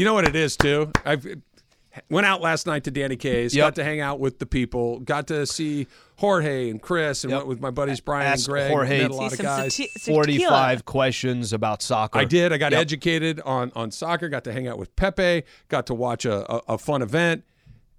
You know what it is too. I went out last night to Danny K's. Yep. Got to hang out with the people. Got to see Jorge and Chris, and Yep. went with my buddies Brian Ask and Greg. Jorge Met a lot of guys. sati- 45 questions about soccer. I did. I got Yep. educated on on soccer. Got to hang out with Pepe. Got to watch a, a, a fun event.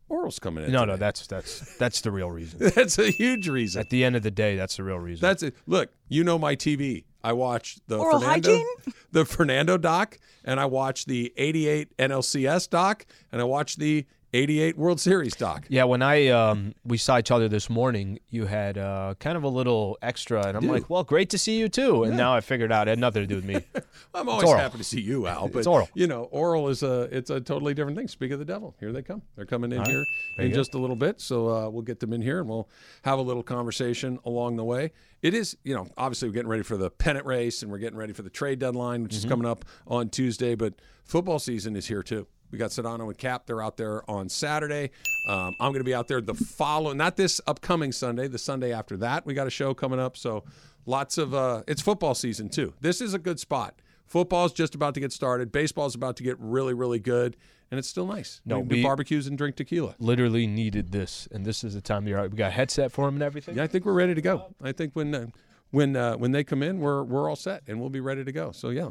Orel's coming in. No, no, today. that's that's that's the real reason. that's a huge reason. At the end of the day, that's the real reason. That's it. Look, you know my TV. I watch the Orel Fernando, hygiene? the Fernando doc, and I watch the '88 NLCS doc, and I watch the '88 World Series doc. yeah, when I um we saw each other this morning, you had uh kind of a little extra, and I'm like, well, great to see you too. And now I figured out it had nothing to do with me. I'm always happy to see you, Al. But Orel. you know, Orel is a it's a totally different thing. Speak of the devil, here they come. They're coming in here There in you go. just a little bit, so uh, we'll get them in here and we'll have a little conversation along the way. It is, you know, obviously we're getting ready for the pennant race and we're getting ready for the trade deadline, which Mm-hmm. is coming up on Tuesday. But football season is here too. We got Sedano and Cap. They're out there on Saturday. Um, I'm going to be out there the following, not this upcoming Sunday, the Sunday after that. We got a show coming up. So lots of, uh, it's football season too. This is a good spot. Football's just about to get started. Baseball's about to get really, really good, and it's still nice. No, we can do barbecues and drink tequila. Literally needed this, and this is the time of year. We got headset for him and everything. Yeah, I think we're ready to go. I think when uh, when uh, when they come in, we're we're all set and we'll be ready to go. So yeah,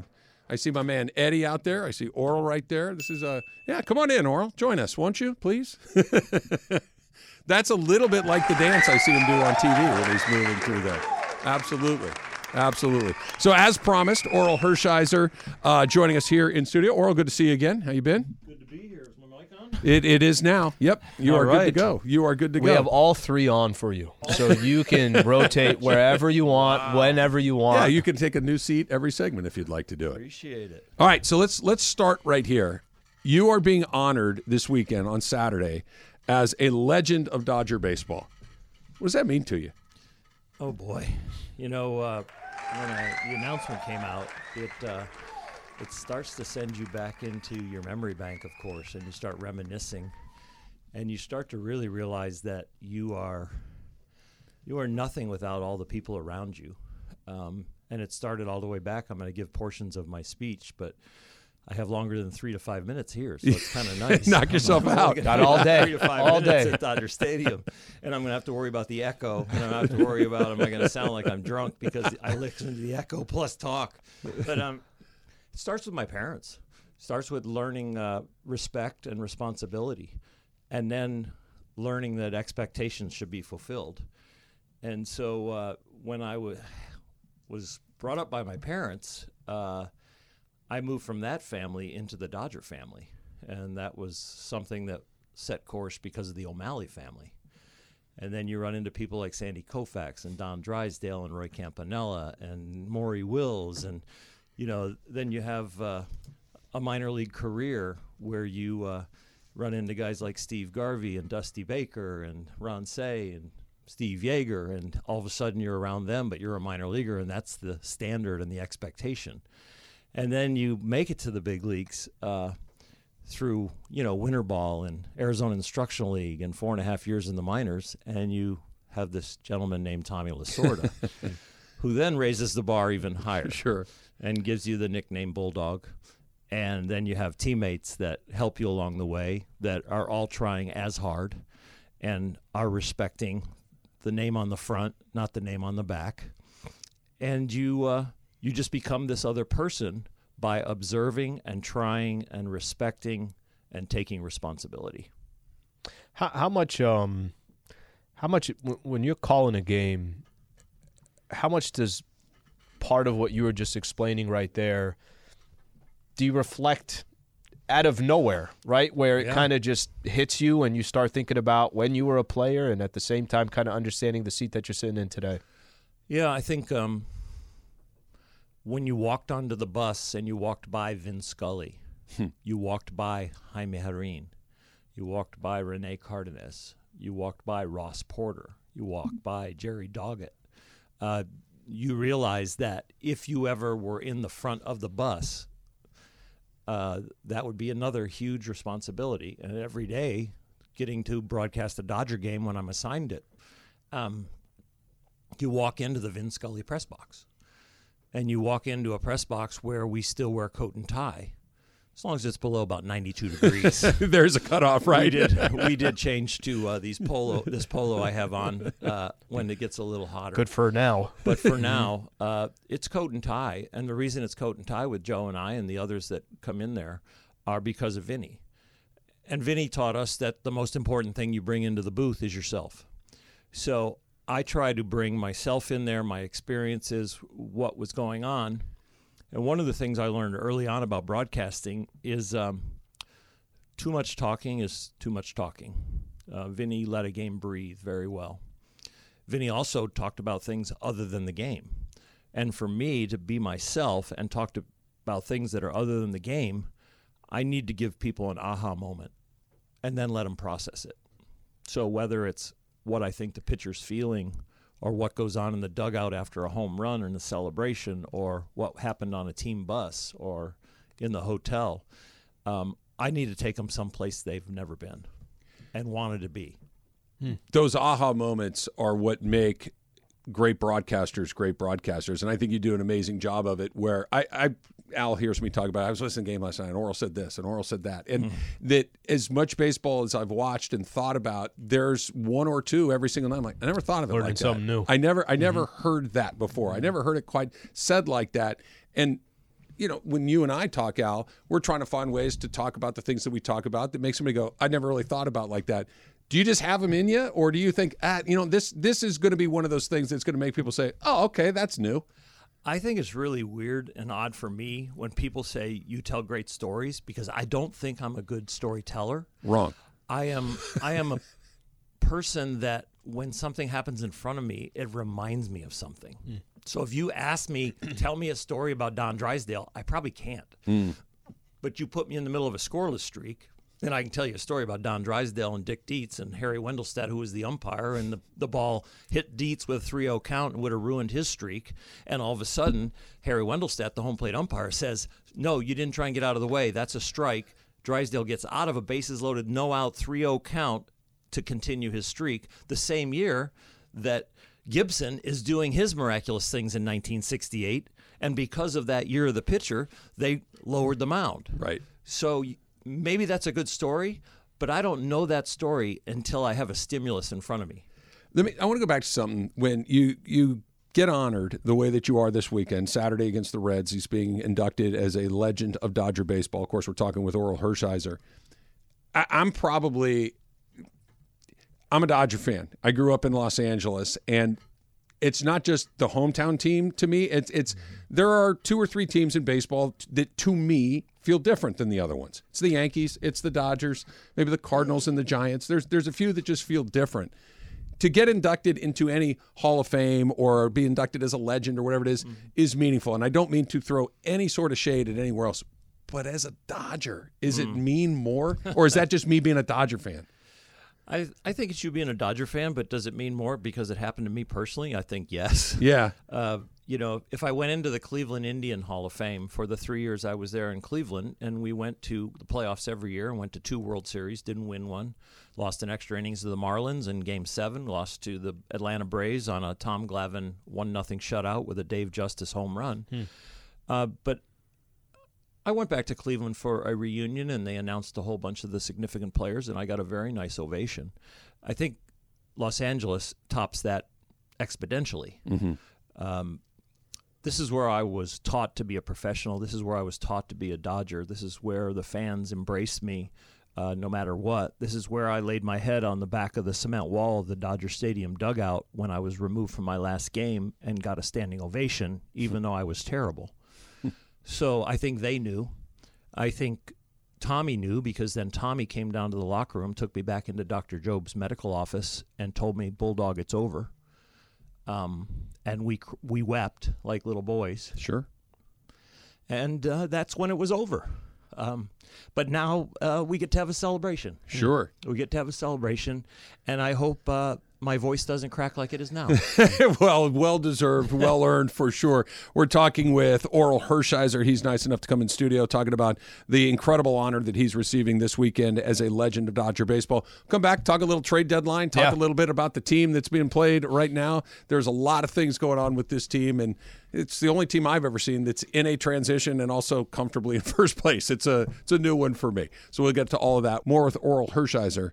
I see my man Eddie out there. I see Orel right there. This is a yeah. Come on in, Orel. Join us, won't you, please? That's a little bit like the dance I see him do on TV when he's moving through there. Absolutely. Absolutely. So, as promised, Orel Hershiser uh, joining us here in studio. Orel, good to see you again. How you been? Good to be here. Is my mic on? It, it is now. Yep. You All are good to go. You are good to We go. We have all three on for you, so you can rotate wherever you want, whenever you want. yeah, you can take a new seat every segment if you'd like to do it. Appreciate it. All right, so let's let's start right here. You are being honored this weekend on Saturday as a legend of Dodger baseball. What does that mean to you? Oh boy, you know uh, when uh, the announcement came out, it uh, it starts to send you back into your memory bank, of course, and you start reminiscing, and you start to really realize that you are you are nothing without all the people around you. Um, and it started all the way back. I'm going to give portions of my speech, but I have longer than three to five minutes here, so it's kind of nice. Knock yourself I'm out. Got all day. three to five All minutes day. at Dodger Stadium, and I'm going to have to worry about the echo, and I'm going to have to worry about am I going to sound like I'm drunk because I listen to the echo plus talk. But um, it starts with my parents. starts with learning uh, respect and responsibility, and then learning that expectations should be fulfilled. And so uh, when I wa- was brought up by my parents, uh, I moved from that family into the Dodger family, and that was something that set course because of the O'Malley family. And then you run into people like Sandy Koufax and Don Drysdale and Roy Campanella and Maury Wills, and you know, then you have uh, a minor league career where you uh, run into guys like Steve Garvey and Dusty Baker and Ron Cey and Steve Yeager, and all of a sudden you're around them, but you're a minor leaguer, and that's the standard and the expectation. And then you make it to the big leagues uh, through, you know, winter ball and Arizona Instructional League and four and a half years in the minors, and you have this gentleman named Tommy Lasorda, who then raises the bar even higher Sure. and gives you the nickname Bulldog. And then you have teammates that help you along the way that are all trying as hard and are respecting the name on the front, not the name on the back. And you uh, you just become this other person by observing and trying and respecting and taking responsibility. How, how much? Um, how much when you're calling a game? How much does part of what you were just explaining right there? Do you reflect out of nowhere, right? Where it Yeah. kind of just hits you and you start thinking about when you were a player and at the same time kind of understanding the seat that you're sitting in today. Yeah, I think um, when you walked onto the bus and you walked by Vin Scully you walked by Jaime Jarrín. You walked by Rene Cardenas. You walked by Ross Porter. You walked by Jerry Doggett. Uh, you realize that if you ever were in the front of the bus, uh, that would be another huge responsibility. And every day, getting to broadcast a Dodger game when I'm assigned it, um, you walk into the Vin Scully press box, and you walk into a press box where we still wear coat and tie, as long as it's below about 92 degrees. There's a cutoff, right? We did. We did change to uh, these polo. This polo I have on uh, when it gets a little hotter. Good for now. But for now, uh, it's coat and tie, and the reason it's coat and tie with Joe and I and the others that come in there are because of Vinny. And Vinny taught us that the most important thing you bring into the booth is yourself. So I try to bring myself in there, my experiences, what was going on. And one of the things I learned early on about broadcasting is um, too much talking is too much talking. Uh, Vinny let a game breathe very well. Vinny also talked about things other than the game. And for me to be myself and talk to, about things that are other than the game, I need to give people an aha moment and then let them process it. So whether it's what I think the pitcher's feeling or what goes on in the dugout after a home run or in the celebration or what happened on a team bus or in the hotel, um, I need to take them someplace they've never been and wanted to be. Those aha moments are what make great broadcasters great broadcasters. And i think you do an amazing job of it where i, I al hears me talk about it. i was listening to the game last night and Orel said this and Orel said that and Mm-hmm. that as much baseball as i've watched and thought about there's one or two every single night i'm like i never thought of it Learning like that something new. Mm-hmm. i never i never heard that before i never heard it quite said like that and you know, when you and I talk, Al, we're trying to find ways to talk about the things that we talk about that make somebody go, I never really thought about like that. Do you just have them in you, or do you think, ah, you know, this this is going to be one of those things that's going to make people say, oh, okay, that's new. I think it's really weird and odd for me when people say you tell great stories because I don't think I'm a good storyteller. Wrong. I am I am a person that when something happens in front of me, it reminds me of something. Hmm. So if you ask me, tell me a story about Don Drysdale, I probably can't. Hmm. But you put me in the middle of a scoreless streak, and I can tell you a story about Don Drysdale and Dick Dietz and Harry Wendelstedt, who was the umpire, and the, the ball hit Dietz with a 3 0 count and would have ruined his streak. And all of a sudden, Harry Wendelstedt, the home plate umpire, says, No, you didn't try and get out of the way. That's a strike. Drysdale gets out of a bases loaded, no out, 3 0 count to continue his streak. The same year that Gibson is doing his miraculous things in 1968. And because of that year of the pitcher, they lowered the mound. Right. So maybe that's a good story, but I don't know that story until I have a stimulus in front of me. Let me. I want to go back to something when you you get honored the way that you are this weekend, Saturday against the Reds. He's being inducted as a legend of Dodger baseball. Of course, we're talking with Orel Hershiser. I, I'm probably I'm a Dodger fan. I grew up in Los Angeles, and it's not just the hometown team to me. It's it's there are two or three teams in baseball that to me feel different than the other ones. It's the Yankees, it's the Dodgers, maybe the Cardinals and the Giants. There's there's a few that just feel different. To get inducted into any Hall of Fame or be inducted as a legend or whatever it is, mm-hmm. is meaningful. And I don't mean to throw any sort of shade at anywhere else. But as a Dodger, is it mm. mean more? Or is that just me being a Dodger fan? I, I think it's you being a Dodger fan, but does it mean more because it happened to me personally? I think yes. Yeah. Uh, you know, if I went into the Cleveland Indian Hall of Fame for the three years I was there in Cleveland, and we went to the playoffs every year and went to two World Series, didn't win one, lost in extra innings to the Marlins in Game Seven, lost to the Atlanta Braves on a Tom Glavine one nothing shutout with a Dave Justice home run. Uh, but I went back to Cleveland for a reunion, and they announced a whole bunch of the significant players, and I got a very nice ovation. I think Los Angeles tops that exponentially. Um, this is where I was taught to be a professional. This is where I was taught to be a Dodger. This is where the fans embraced me uh, no matter what. This is where I laid my head on the back of the cement wall of the Dodger Stadium dugout when I was removed from my last game and got a standing ovation, even though I was terrible. So I think they knew. I think Tommy knew because then Tommy came down to the locker room, took me back into Dr. Jobe's medical office, and told me, "Bulldog, it's over." Um, and we we wept like little boys, Sure. and uh, that's when it was over. Um, but now uh, we get to have a celebration. Sure. We get to have a celebration, and I hope uh, my voice doesn't crack like it is now. well, well deserved, well earned for sure. We're talking with Orel Hershiser. He's nice enough to come in studio talking about the incredible honor that he's receiving this weekend as a legend of Dodger baseball. Come back, talk a little trade deadline, talk Yeah. a little bit about the team that's being played right now. There's a lot of things going on with this team, and it's the only team I've ever seen that's in a transition and also comfortably in first place. It's a it's a new one for me. So we'll get to all of that more with Orel Hershiser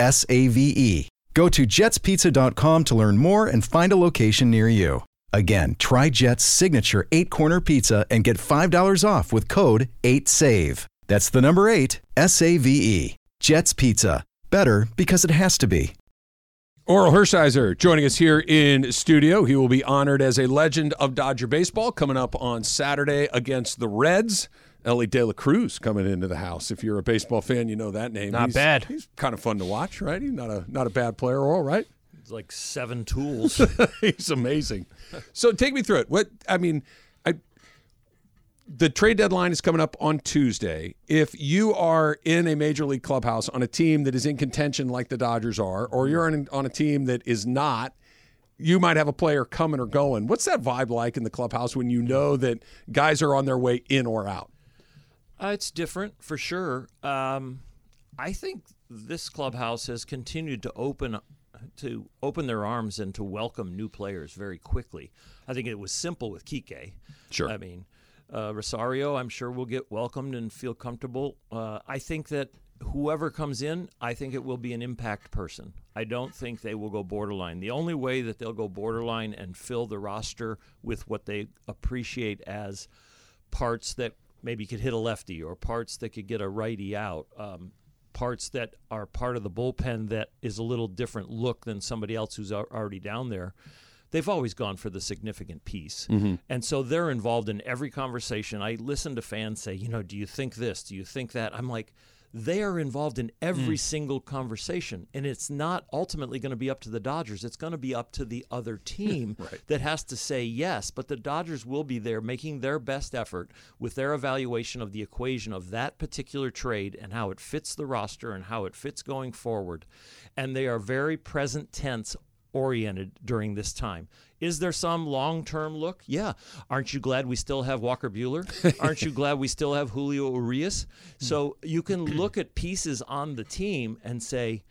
S A V E. Go to jetspizza.com to learn more and find a location near you. Again, try Jet's signature eight corner pizza and get $5 off with code 8SAVE. That's the number eight, S A V E. Jet's Pizza. Better because it has to be. Orel Hershiser joining us here in studio. He will be honored as a legend of Dodger baseball coming up on Saturday against the Reds. Elly De La Cruz coming into the house. If you're a baseball fan, you know that name. Not he's, bad. He's kind of fun to watch, right? He's not a not a bad player, Orel, right? it's like seven tools. he's amazing. So take me through it. What I mean, I the trade deadline is coming up on Tuesday. If you are in a major league clubhouse on a team that is in contention like the Dodgers are, or you're on, on a team that is not, you might have a player coming or going. What's that vibe like in the clubhouse when you know that guys are on their way in or out? Uh, it's different for sure. Um, I think this clubhouse has continued to open to open their arms and to welcome new players very quickly. I think it was simple with Kike. Sure. I mean, uh, Rosario, I'm sure will get welcomed and feel comfortable. Uh, I think that whoever comes in, I think it will be an impact person. I don't think they will go borderline. The only way that they'll go borderline and fill the roster with what they appreciate as parts that maybe could hit a lefty or parts that could get a righty out. Um, parts that are part of the bullpen that is a little different look than somebody else who's already down there. They've always gone for the significant piece. And so they're involved in every conversation. I listen to fans say, you know, do you think this? Do you think that? I'm like, they are involved in every mm. single conversation. And it's not ultimately going to be up to the Dodgers. It's going to be up to the other team that has to say yes. But the Dodgers will be there making their best effort with their evaluation of the equation of that particular trade and how it fits the roster and how it fits going forward. And they are very present tense oriented during this time. Is there some long term look? Yeah. Aren't you glad we still have Walker Buehler? Aren't you glad we still have Julio Urias? So you can look at pieces on the team and say,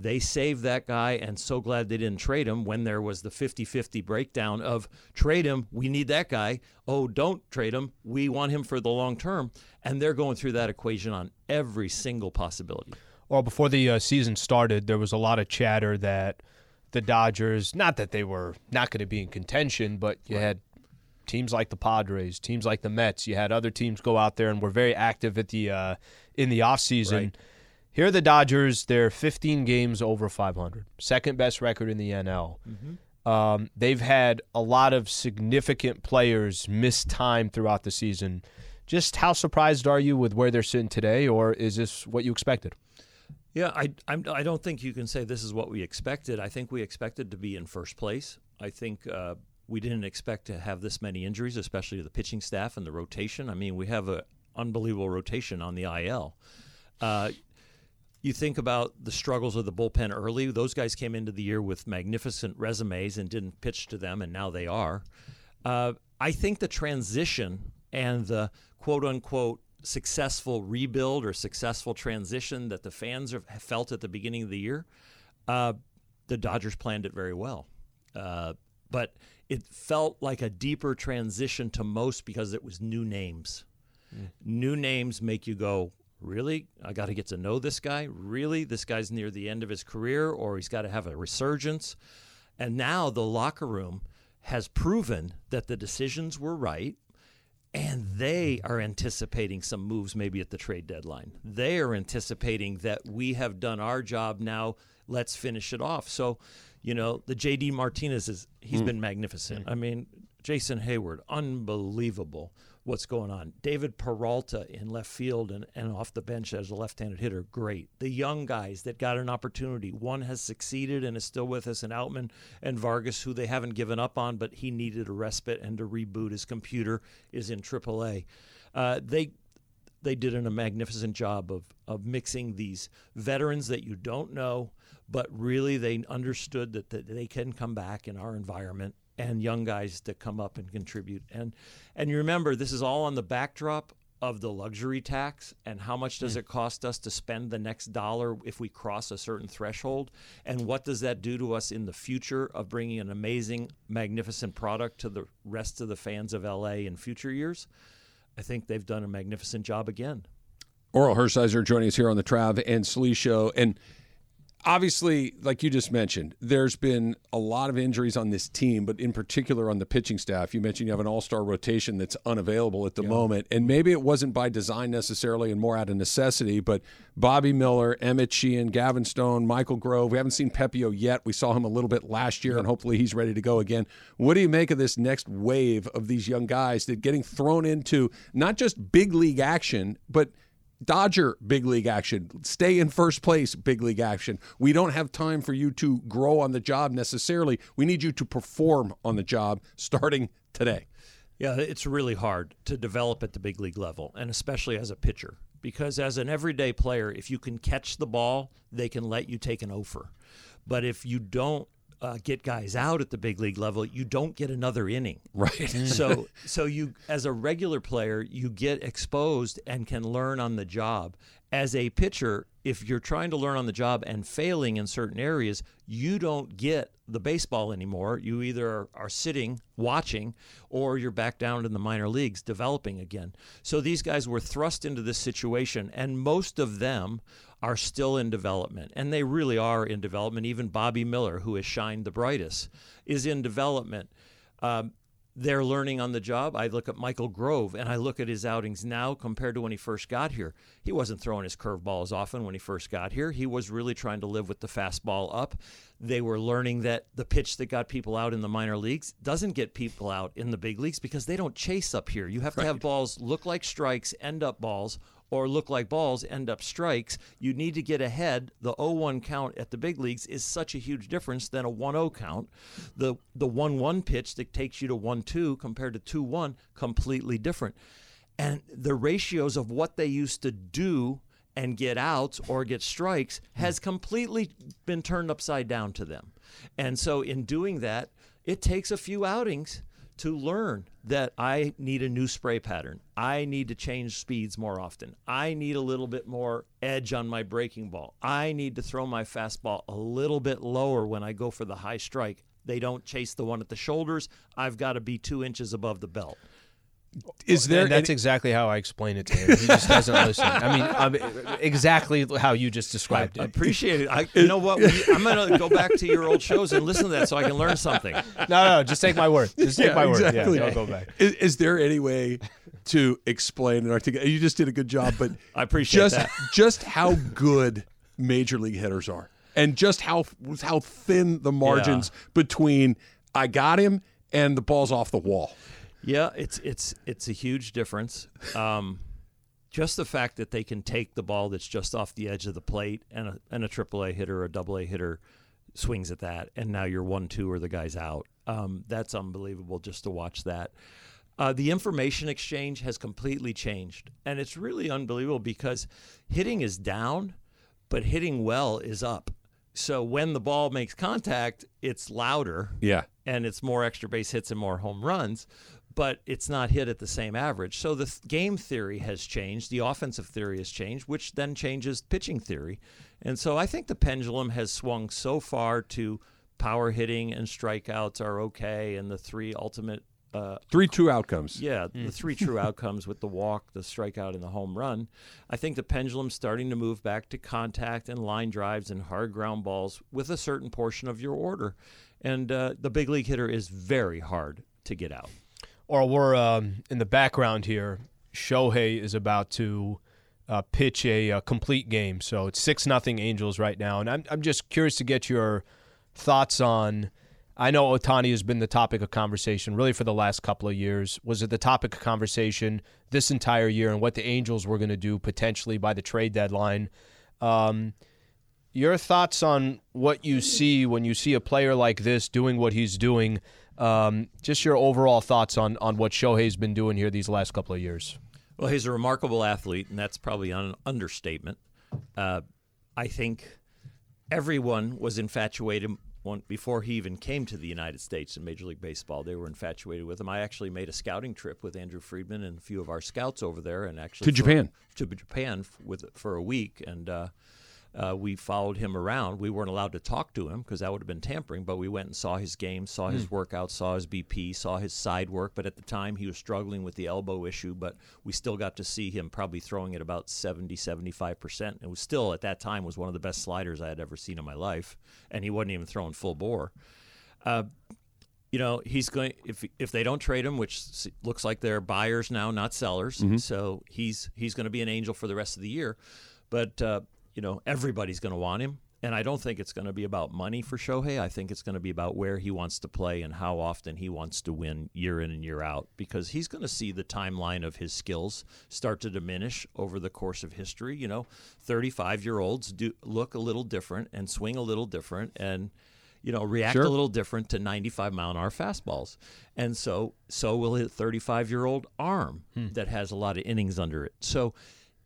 they saved that guy and so glad they didn't trade him when there was the 50 50 breakdown of trade him, we need that guy. Oh, don't trade him, we want him for the long term. And they're going through that equation on every single possibility. Well, before the uh, season started, there was a lot of chatter that the Dodgers, not that they were not going to be in contention, but you had teams like the Padres, teams like the Mets. You had other teams go out there and were very active at the uh, in the offseason. Right. Here are the Dodgers. They're 15 games over 500, second best record in the NL. Um, they've had a lot of significant players miss time throughout the season. Just how surprised are you with where they're sitting today, or is this what you expected? Yeah, I I'm, I don't think you can say this is what we expected. I think we expected to be in first place. I think uh, we didn't expect to have this many injuries, especially to the pitching staff and the rotation. I mean, we have an unbelievable rotation on the IL. Uh, you think about the struggles of the bullpen early. Those guys came into the year with magnificent resumes and didn't pitch to them, and now they are. Uh, I think the transition and the quote unquote successful rebuild or successful transition that the fans have felt at the beginning of the year, uh, the Dodgers planned it very well. Uh, but it felt like a deeper transition to most because it was new names. Mm. New names make you go, really? I got to get to know this guy? Really? This guy's near the end of his career or he's got to have a resurgence. And now the locker room has proven that the decisions were right and they are anticipating some moves maybe at the trade deadline. They are anticipating that we have done our job now, let's finish it off. So, you know, the JD Martinez is he's mm. been magnificent. Mm. I mean, Jason Heyward, unbelievable what's going on. David Peralta in left field and, and off the bench as a left-handed hitter, great. The young guys that got an opportunity, one has succeeded and is still with us, and Outman and Vargas, who they haven't given up on, but he needed a respite and to reboot his computer, is in AAA. Uh, they they did a magnificent job of of mixing these veterans that you don't know, but really they understood that, that they can come back in our environment and young guys that come up and contribute. And and you remember this is all on the backdrop of the luxury tax and how much does mm. it cost us to spend the next dollar if we cross a certain threshold and what does that do to us in the future of bringing an amazing magnificent product to the rest of the fans of LA in future years I think they've done a magnificent job again Orel Hershiser joining us here on the Trav and Slee show and obviously, like you just mentioned, there's been a lot of injuries on this team, but in particular on the pitching staff. You mentioned you have an all star rotation that's unavailable at the yeah. moment. And maybe it wasn't by design necessarily and more out of necessity, but Bobby Miller, Emmett Sheehan, Gavin Stone, Michael Grove. We haven't seen Pepiot yet. We saw him a little bit last year, and hopefully he's ready to go again. What do you make of this next wave of these young guys that getting thrown into not just big league action, but Dodger big league action. Stay in first place big league action. We don't have time for you to grow on the job necessarily. We need you to perform on the job starting today. Yeah, it's really hard to develop at the big league level, and especially as a pitcher. Because as an everyday player, if you can catch the ball, they can let you take an offer. But if you don't uh, get guys out at the big league level, you don't get another inning. Right. so so you as a regular player, you get exposed and can learn on the job. As a pitcher, if you're trying to learn on the job and failing in certain areas, you don't get the baseball anymore. You either are, are sitting watching or you're back down in the minor leagues developing again. So these guys were thrust into this situation and most of them are still in development, and they really are in development. Even Bobby Miller, who has shined the brightest, is in development. Um, they're learning on the job. I look at Michael Grove and I look at his outings now compared to when he first got here. He wasn't throwing his curveball as often when he first got here. He was really trying to live with the fastball up. They were learning that the pitch that got people out in the minor leagues doesn't get people out in the big leagues because they don't chase up here. You have to have balls look like strikes, end up balls, or look like balls end up strikes. You need to get ahead. The 0-1 count at the big leagues is such a huge difference than a 1-0 count. The the 1-1 pitch that takes you to 1-2 compared to 2-1 completely different. And the ratios of what they used to do and get outs or get strikes has hmm. completely been turned upside down to them. And so in doing that, it takes a few outings to learn that I need a new spray pattern. I need to change speeds more often. I need a little bit more edge on my breaking ball. I need to throw my fastball a little bit lower when I go for the high strike. They don't chase the one at the shoulders. I've got to be two inches above the belt. Is there? And that's any, exactly how I explain it to him. He just doesn't listen. I mean, um, exactly how you just described I, it. I appreciate it. I, you know what? We, I'm going to go back to your old shows and listen to that so I can learn something. No, no, just take my word. Just take yeah, my exactly. word. Yeah, I'll go back. Is, is, there any way to explain and articulate? You just did a good job, but I appreciate just that. just how good major league hitters are, and just how how thin the margins yeah. between I got him and the ball's off the wall. Yeah, it's it's it's a huge difference. Um, just the fact that they can take the ball that's just off the edge of the plate and a and a triple A hitter or a double A hitter swings at that, and now you're one two or the guy's out. Um, that's unbelievable just to watch that. Uh, the information exchange has completely changed, and it's really unbelievable because hitting is down, but hitting well is up. So when the ball makes contact, it's louder. Yeah. And it's more extra base hits and more home runs but it's not hit at the same average. So the th- game theory has changed, the offensive theory has changed, which then changes pitching theory. And so I think the pendulum has swung so far to power hitting and strikeouts are okay, and the three ultimate uh, Three true outcomes. yeah, the three true outcomes with the walk, the strikeout, and the home run. I think the pendulum's starting to move back to contact and line drives and hard ground balls with a certain portion of your order. And uh, the big league hitter is very hard to get out. Or we're um, in the background here. Shohei is about to uh, pitch a, uh complete game, so it's six nothing Angels right now, and I'm I'm just curious to get your thoughts on. I know Ohtani has been the topic of conversation really for the last couple of years. Was it the topic of conversation this entire year, and what the Angels were going to do potentially by the trade deadline? Um, your thoughts on what you see when you see a player like this doing what he's doing. Um, just your overall thoughts on on what Shohei's been doing here these last couple of years. Well, he's a remarkable athlete, and that's probably an understatement. Uh, I think everyone was infatuated before he even came to the United States in Major League Baseball. They were infatuated with him. I actually made a scouting trip with Andrew Friedman and a few of our scouts over there, and actually To for- Japan. to Japan with for a week, and uh, uh, we followed him around. We weren't allowed to talk to him because that would have been tampering, but we went and saw his game, saw his workout, saw his BP, saw his side work. But at the time, he was struggling with the elbow issue, but we still got to see him probably throwing at about 70, 75%. It was still, at that time, was one of the best sliders I had ever seen in my life, and he wasn't even throwing full bore. Uh, you know he's going if if they don't trade him which looks like they're buyers now not sellers so he's he's going to be an angel for the rest of the year but uh, you know everybody's going to want him and I don't think it's going to be about money for Shohei. I think it's going to be about where he wants to play and how often he wants to win year in and year out because he's going to see the timeline of his skills start to diminish over the course of history. You know, 35 year olds do look a little different and swing a little different and you know, react Sure. a little different to 95 mile an hour fastballs. And so, so will his 35 year old arm hmm. that has a lot of innings under it. So,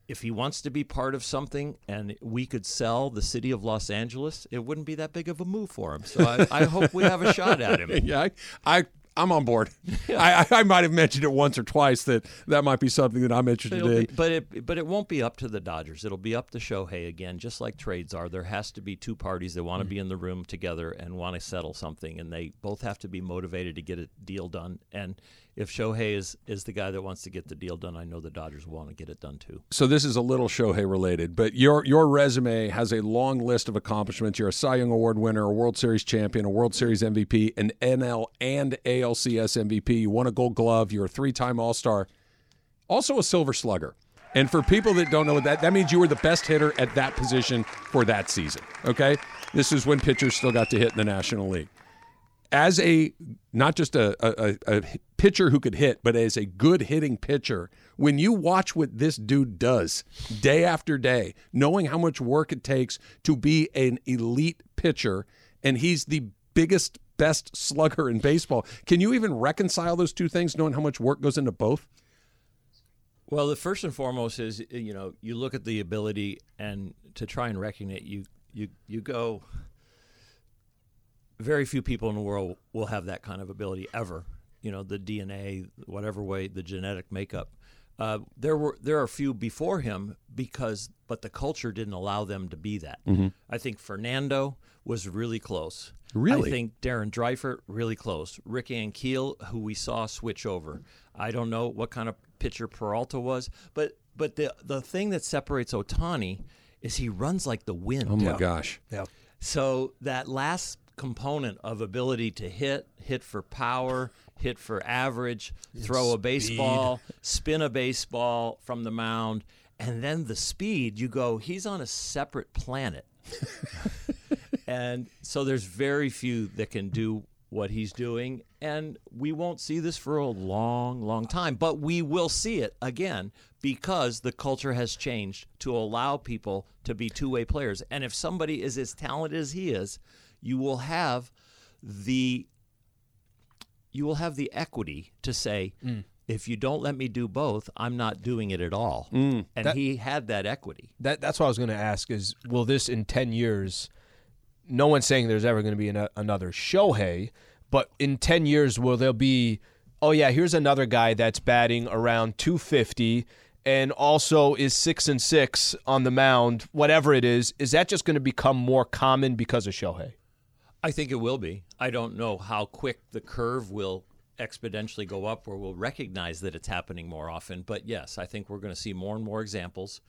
if he wants to be part of something and we could sell the city of Los Angeles, it wouldn't be that big of a move for him. So, I, I hope we have a shot at him. yeah, I, I I'm on board. I, I might have mentioned it once or twice that that might be something that I'm interested in. be, but it but it won't be up to the Dodgers. It'll be up to Shohei again, just like trades are. There has to be two parties that want to mm-hmm. be in the room together and want to settle something, and they both have to be motivated to get a deal done. And if Shohei is is the guy that wants to get the deal done, I know the Dodgers want to get it done too. so this is a little Shohei related, but your your resume has a long list of accomplishments. You're a Cy Young Award winner, a World Series champion, a World Series MVP, an NL and ALCS MVP. You won a Gold Glove. You're a three-time All-Star, also a Silver Slugger. And for people that don't know that, that means you were the best hitter at that position for that season. Okay, this is when pitchers still got to hit in the National League. As a not just a, a, a pitcher who could hit, but as a good hitting pitcher, when you watch what this dude does day after day, knowing how much work it takes to be an elite pitcher, and he's the biggest, best slugger in baseball, can you even reconcile those two things, knowing how much work goes into both? Well, the first and foremost is you know you look at the ability and to try and recognize you you you go. Very few people in the world will have that kind of ability ever. You know the DNA, whatever way the genetic makeup. Uh, there were there are a few before him because, but the culture didn't allow them to be that. I think Fernando was really close. Really? I think Darren Dreifort really close. Rick Ankiel, who we saw switch over. I don't know what kind of pitcher Peralta was, but but the the thing that separates Ohtani is he runs like the wind. Oh my gosh! Yeah. So that last component of ability to hit, hit for power, hit for average, throw a baseball, spin a baseball from the mound, and then the speed, you go, he's on a separate planet. and so there's very few that can do what he's doing and we won't see this for a long long time but we will see it again because the culture has changed to allow people to be two-way players. And if somebody is as talented as he is you will have the you will have the equity to say mm. if you don't let me do both i'm not doing it at all. Mm. And That- he had that equity. That that's what I was going to ask is will this in 10 years no one's saying there's ever going to be an, another Shohei, but in 10 years will there be oh yeah, here's another guy that's batting around 250 and also is six and six on the mound, whatever it is, is that just going to become more common because of Shohei? I think it will be. I don't know how quick the curve will exponentially go up or we'll recognize that it's happening more often. But yes, I think we're going to see more and more examples.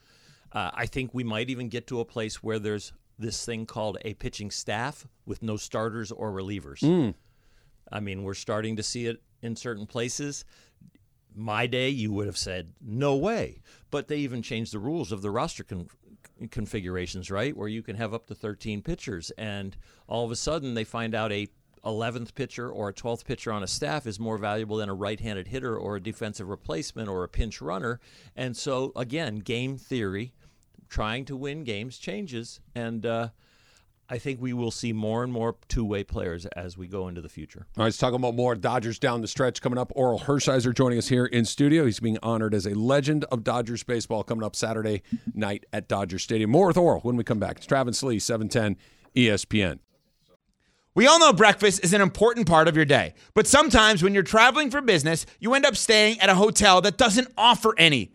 Uh, I think we might even get to a place where there's this thing called a pitching staff with no starters or relievers. I mean, we're starting to see it in certain places. My day, you would have said, no way. But they even changed the rules of the roster con- configurations, right? Where you can have up to 13 pitchers. And all of a sudden, they find out a 11th pitcher or a 12th pitcher on a staff is more valuable than a right-handed hitter or a defensive replacement or a pinch runner. And so again, game theory, trying to win games changes, and uh, I think we will see more and more two-way players as we go into the future. All right, let's talk about more Dodgers down the stretch coming up. Orel Hershiser joining us here in studio. He's being honored as a legend of Dodgers baseball coming up Saturday night at Dodger Stadium. More with Orel when we come back. It's Travis Lee, 710 ESPN. We all know breakfast is an important part of your day, but sometimes when you're traveling for business, you end up staying at a hotel that doesn't offer any.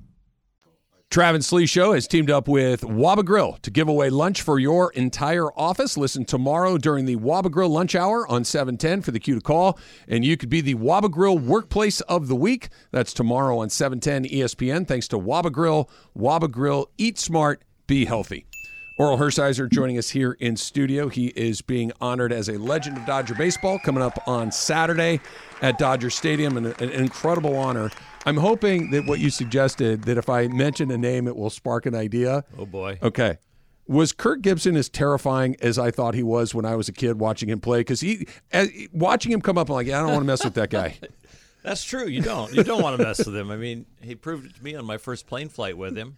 Travis Slee Show has teamed up with Waba Grill to give away lunch for your entire office. Listen tomorrow during the Waba Grill lunch hour on 710 for the cue to call, and you could be the Waba Grill Workplace of the Week. That's tomorrow on 710 ESPN. Thanks to Waba Grill. Waba Grill, eat smart, be healthy. Orel Hershiser joining us here in studio. He is being honored as a legend of Dodger baseball coming up on Saturday at Dodger Stadium, and an incredible honor. I'm hoping that what you suggested that if I mention a name, it will spark an idea. Oh boy. Okay. Was Kirk Gibson as terrifying as I thought he was when I was a kid watching him play? Because he, as, watching him come up, I'm like, yeah, I don't want to mess with that guy. That's true. You don't. You don't want to mess with him. I mean, he proved it to me on my first plane flight with him.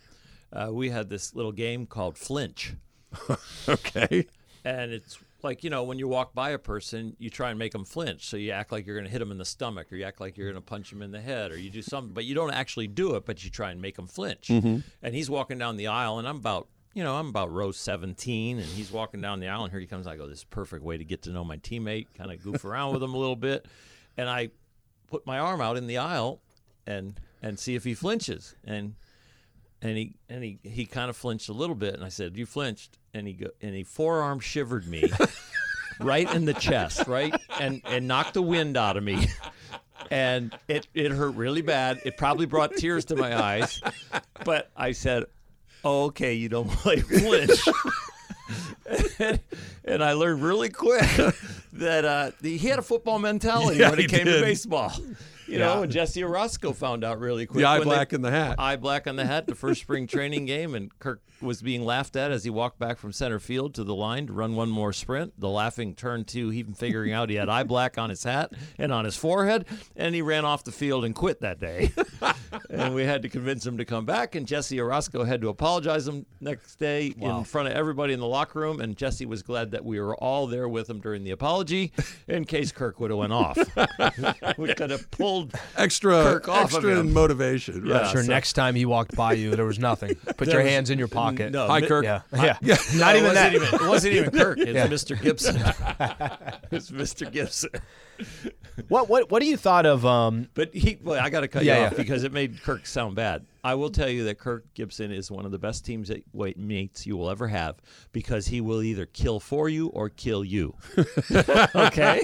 Uh, we had this little game called Flinch. okay. And it's like, you know, when you walk by a person, you try and make them flinch. So you act like you're going to hit them in the stomach or you act like you're going to punch them in the head or you do something, but you don't actually do it, but you try and make them flinch. Mm-hmm. And he's walking down the aisle and I'm about, you know, I'm about row 17 and he's walking down the aisle and here he comes. I go, this is a perfect way to get to know my teammate, kind of goof around with him a little bit. And I put my arm out in the aisle and, and see if he flinches. And and he and he, he kind of flinched a little bit and I said, "You flinched." And he go, and he forearm shivered me right in the chest, right? And and knocked the wind out of me. And it it hurt really bad. It probably brought tears to my eyes. But I said, oh, "Okay, you don't play flinch." and, and I learned really quick that uh, he had a football mentality Yeah, when it he came did. to baseball. You know, and Jesse Orosco found out really quick. The eye when they- black in the hat. Eye black on the hat, the first spring training game, and Kirk was being laughed at as he walked back from center field to the line to run one more sprint. The laughing turned to even figuring out he had eye black on his hat and on his forehead, and he ran off the field and quit that day. and we had to convince him to come back, and Jesse Orosco had to apologize him next day in front of everybody in the locker room, and Jesse was glad that we were all there with him during the apology in case Kirk would have went off. we could have pulled Extra, Kirk off of extra him. motivation. Yeah. Right. I'm sure so- next time he walked by you, there was nothing. Put There your was- hands in your pocket. No, Hi, Kirk. Yeah. Yeah. Not even it that. Even, it wasn't even Kirk. It's Yeah. Mr. Gibson. it's Mr. Gibson. What what what do you thought of um But he, well, I got to cut Yeah, you yeah. off because it made Kirk sound bad. I will tell you that Kirk Gibson is one of the best teams that wait, mates you will ever have because he will either kill for you or kill you. okay,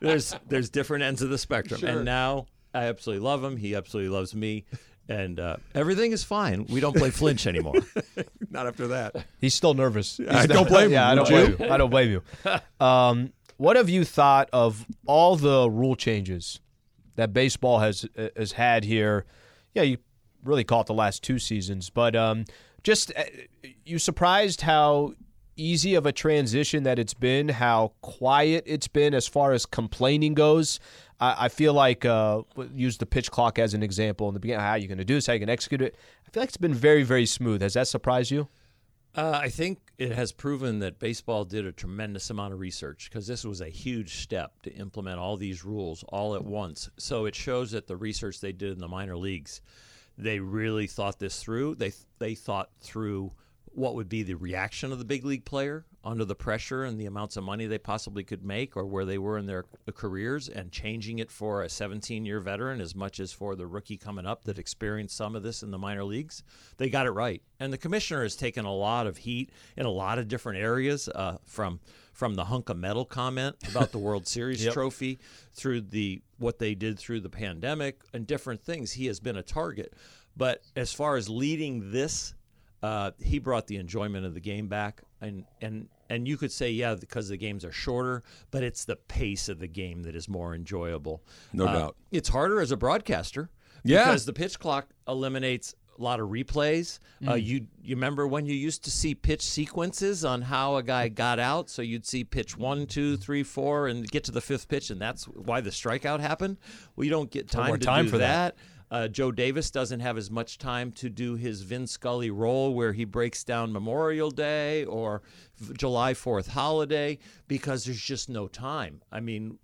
there's there's different ends of the spectrum, and now I absolutely love him. He absolutely loves me. And uh, everything is fine. We don't play flinch anymore. Not after that. He's still nervous. He's I still- don't blame him. Yeah, I don't blame you. I don't blame you. Um, what have you thought of all the rule changes that baseball has has had here? Yeah, you really caught the last two seasons, but um, just uh, you surprised how easy of a transition that it's been, how quiet it's been as far as complaining goes. I, I feel like uh, use the pitch clock as an example in the beginning. How are you going to do this? How you going to execute it? I feel like it's been very, very smooth. Has that surprised you? Uh, I think it has proven that baseball did a tremendous amount of research because this was a huge step to implement all these rules all at once. So it shows that the research they did in the minor leagues, they really thought this through. They they thought through what would be the reaction of the big league player under the pressure and the amounts of money they possibly could make or where they were in their careers and changing it for a 17 year veteran as much as for the rookie coming up that experienced some of this in the minor leagues. They got it right. And the commissioner has taken a lot of heat in a lot of different areas uh, from from the hunk of metal comment about the World Series Yep. trophy through the what they did through the pandemic and different things. He has been a target. But as far as leading this uh, he brought the enjoyment of the game back, and and and you could say yeah because the games are shorter, but it's the pace of the game that is more enjoyable. No Uh, doubt. it's harder as a broadcaster, Yeah. because the pitch clock eliminates a lot of replays. Uh, you you remember when you used to see pitch sequences on how a guy got out, so you'd see pitch one, two, three, four, and get to the fifth pitch, and that's why the strikeout happened. Well, you don't get time to time do for that. that. Uh, Joe Davis doesn't have as much time to do his Vin Scully role where he breaks down Memorial Day or July 4th holiday because there's just no time. I mean,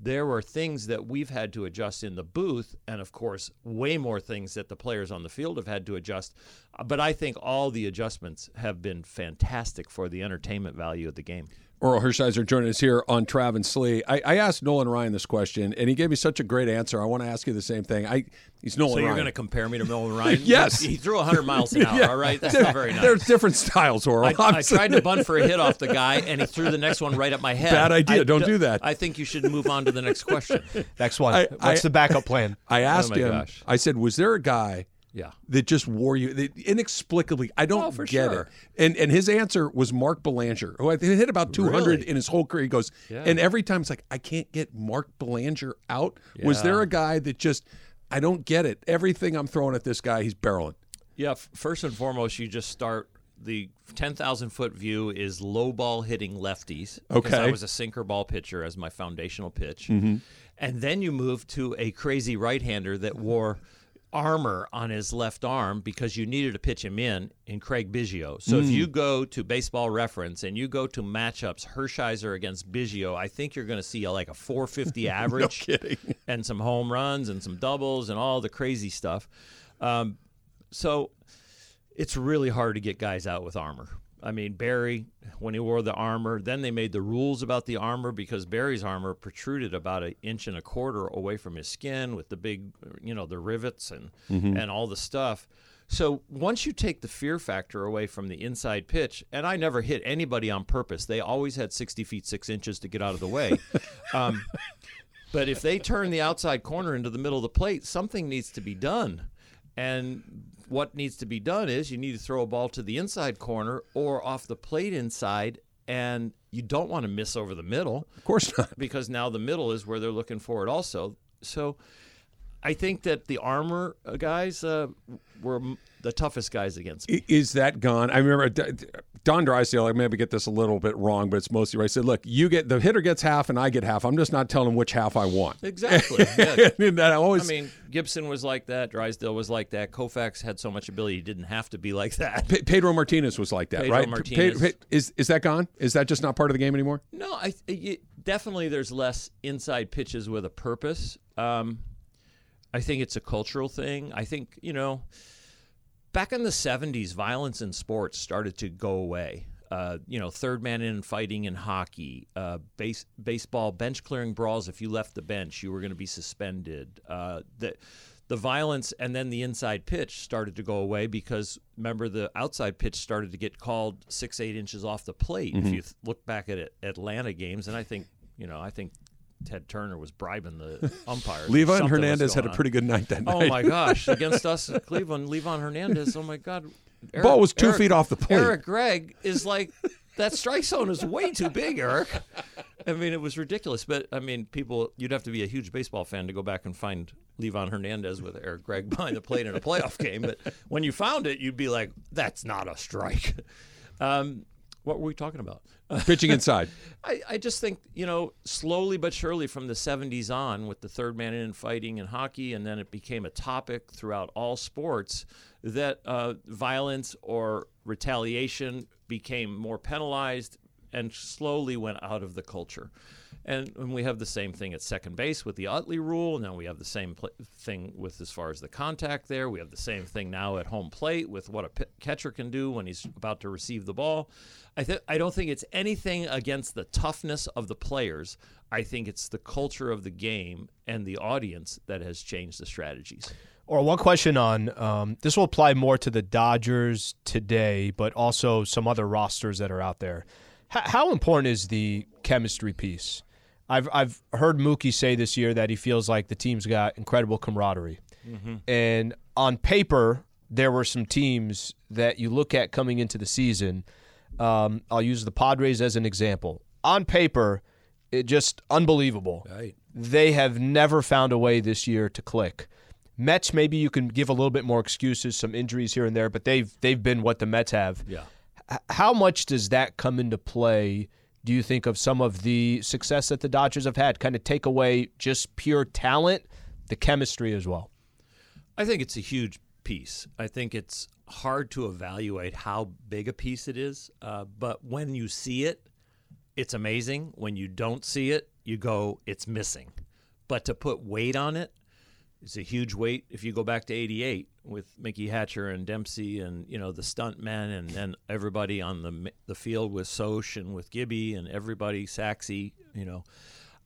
there were things that we've had to adjust in the booth, and of course, way more things that the players on the field have had to adjust. Uh, But I think all the adjustments have been fantastic for the entertainment value of the game. Orel Hershiser joining us here on Trav and Slee. I, I asked Nolan Ryan this question, and he gave me such a great answer. I want to ask you the same thing. I he's Nolan So you're Ryan. going to compare me to Nolan Ryan? Yes. He threw 100 miles an hour, Yeah. all right? That's not very nice. There's different styles, Orel. I, I'm I saying- tried to bunt for a hit off the guy, and he threw the next one right at my head. Bad idea. I Don't d- do that. I think you should move on to the next question. Next one. I- What's I- the backup plan? I oh asked Oh him. gosh. I said, "Was there a guy Yeah. that just wore you that inexplicably? I don't Oh, get sure. it." And and his answer was Mark Belanger, who I think hit about 200 Really? in his whole career. He goes, Yeah. and every time it's like, I can't get Mark Belanger out. Was there a guy that just? I don't get it. Everything I'm throwing at this guy, he's barreling. Yeah. f- First and foremost, you just start. The 10,000 foot view is low ball hitting lefties. Because I was a sinker ball pitcher as my foundational pitch. Mm-hmm. And then you move to a crazy right hander that wore armor on his left arm because you needed to pitch him in in Craig Biggio. So Mm. if you go to baseball reference and you go to matchups Hershiser against Biggio, I think you're going to see a, like a 450 average kidding. and some home runs and some doubles and all the crazy stuff. Um, so it's really hard to get guys out with armor. I mean, Barry, when he wore the armor, then they made the rules about the armor because Barry's armor protruded about an inch and a quarter away from his skin with the big, you know, the rivets and and all the stuff. So once you take the fear factor away from the inside pitch, and I never hit anybody on purpose. They always had 60 feet six inches to get out of the way. um, but if they turn the outside corner into the middle of the plate, something needs to be done. And what needs to be done is you need to throw a ball to the inside corner or off the plate inside, and you don't want to miss over the middle Of course not. because now the middle is where they're looking for it also. So I think that the armor uh, guys uh, were the toughest guys against me. Is that gone? I remember D- Don Drysdale. I maybe get this a little bit wrong, but it's mostly right. I said, "Look, you get the hitter gets half, and I get half. I'm just not telling him which half I want." Exactly. Yeah. and that I I mean, Gibson was like that. Drysdale was like that. Koufax had so much ability; he didn't have to be like that. Pe- Pedro Martinez was like that, Pedro right? Martinez. Pe- is is that gone? Is that just not part of the game anymore? No, I it, definitely there's less inside pitches with a purpose. Um, I think it's a cultural thing. I think you know, back in the '70s, violence in sports started to go away. Uh, you know, third man in fighting in hockey, uh, base, baseball, bench clearing brawls. If you left the bench, you were going to be suspended. Uh, the the violence and then the inside pitch started to go away because remember the outside pitch started to get called six eight inches off the plate. If you th- look back at it, Atlanta games, and I think you know I think Ted Turner was bribing the umpires. or Leva and something was Hernandez had a pretty good night that night. Oh my gosh! Against us, in Cleveland, Livan Hernandez. Oh my God! Eric, Ball was two Eric- feet off the plate. Eric Gregg is like that strike zone is way too big, Eric. I mean, it was ridiculous. But I mean, people, you'd have to be a huge baseball fan to go back and find Livan Hernandez with Eric Gregg behind the plate in a playoff game. But when you found it, you'd be like, "That's not a strike." Um, what were we talking about? Pitching inside. I, I just think, you know, slowly but surely from the 70s on, with the third man in fighting in hockey, and then it became a topic throughout all sports, that uh, violence or retaliation became more penalized and slowly went out of the culture. And, and we have the same thing at second base with the Utley rule. Now we have the same pl- thing with as far as the contact there. We have the same thing now at home plate with what a p- catcher can do when he's about to receive the ball. I th- I don't think it's anything against the toughness of the players. I think it's the culture of the game and the audience that has changed the strategies. Or one question on um, this will apply more to the Dodgers today, but also some other rosters that are out there. H- how important is the chemistry piece? I've I've heard Mookie say this year that he feels like the team's got incredible camaraderie, and on paper there were some teams that you look at coming into the season. Um, I'll use the Padres as an example. On paper, it just unbelievable. Right. They have never found a way this year to click. Mets, maybe you can give a little bit more excuses, some injuries here and there, but they've they've been what the Mets have. Yeah. How much does that come into play? Do you think of some of the success that the Dodgers have had? Kind of take away just pure talent, the chemistry as well. I think it's a huge piece. I think it's hard to evaluate how big a piece it is, uh, but when you see it, it's amazing. When you don't see it, you go, it's missing. But to put weight on it, it's a huge weight. If you go back to '88 with Mickey Hatcher and Dempsey and you know the stunt men and then everybody on the the field with Soch and with Gibby and everybody Saxy, you know,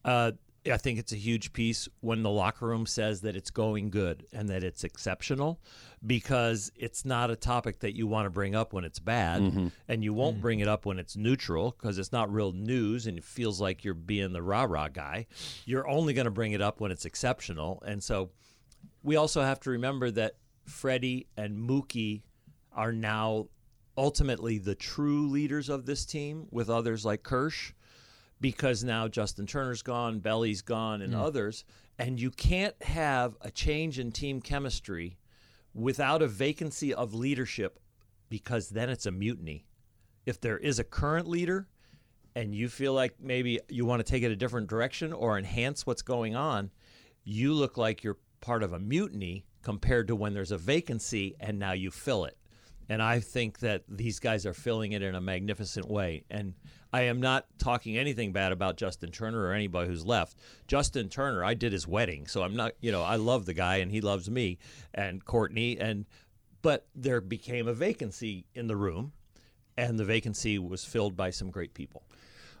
uh, I think it's a huge piece when the locker room says that it's going good and that it's exceptional because it's not a topic that you want to bring up when it's bad and you won't bring it up when it's neutral because it's not real news and it feels like you're being the rah rah guy. You're only going to bring it up when it's exceptional. And so we also have to remember that Freddie and Mookie are now ultimately the true leaders of this team with others like Kersh because now Justin Turner's gone, Belly's gone, and mm. others. And you can't have a change in team chemistry without a vacancy of leadership because then it's a mutiny. If there is a current leader and you feel like maybe you want to take it a different direction or enhance what's going on, you look like you're part of a mutiny compared to when there's a vacancy and now you fill it. And I think that these guys are filling it in a magnificent way. And I am not talking anything bad about Justin Turner or anybody who's left. Justin Turner, I did his wedding, so I'm not, you know, I love the guy and he loves me and Courtney and but there became a vacancy in the room and the vacancy was filled by some great people.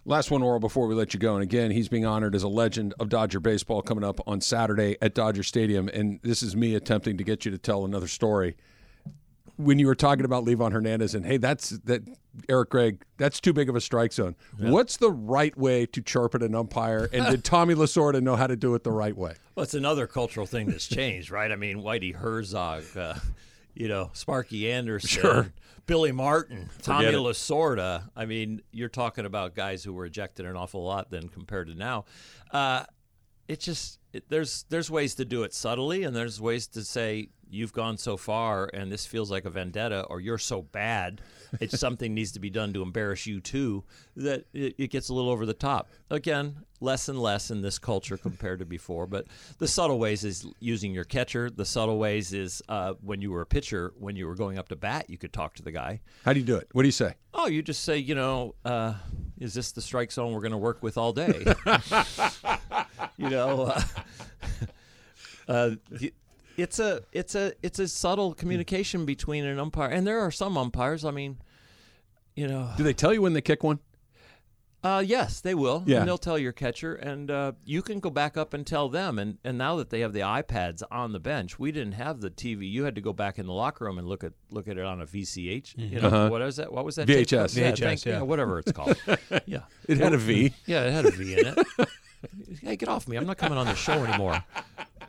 Last one, Orel, before we let you go. And again, he's being honored as a legend of Dodger baseball coming up on Saturday at Dodger Stadium. And this is me attempting to get you to tell another story. When you were talking about Livan Hernandez and hey, that's that Eric Gregg, that's too big of a strike zone. What's the right way to chirp at an umpire? And did Tommy Lasorda know how to do it the right way? Well, it's another cultural thing that's changed, right? I mean, Whitey Herzog, uh, you know, Sparky Anderson, Sure. Billy Martin, Tommy. Lasorda. I mean, you're talking about guys who were ejected an awful lot then compared to now. Uh, it just it, there's there's ways to do it subtly, and there's ways to say you've gone so far, and this feels like a vendetta, or you're so bad, it's something needs to be done to embarrass you too. That it, it gets a little over the top. Again, less and less in this culture compared to before. But the subtle ways is using your catcher. The subtle ways is uh, when you were a pitcher, when you were going up to bat, you could talk to the guy. How do you do it? What do you say? Oh, you just say, you know, uh, is this the strike zone we're going to work with all day? you know, uh, uh, it's a it's a it's a subtle communication between an umpire, and there are some umpires. I mean, you know, Do they tell you when they kick one? uh, yes, they will. Yeah. And they'll tell your catcher, and uh, you can go back up and tell them. And, and now that they have the iPads on the bench, we didn't have the TV. You had to go back in the locker room and look at look at it on a VCH. You know what is that? What was that? tape VHS. Yeah, VHS, thank- yeah. whatever it's called. yeah, It had a V. yeah, it had a V in it. hey, get off me! I'm not coming on the show anymore.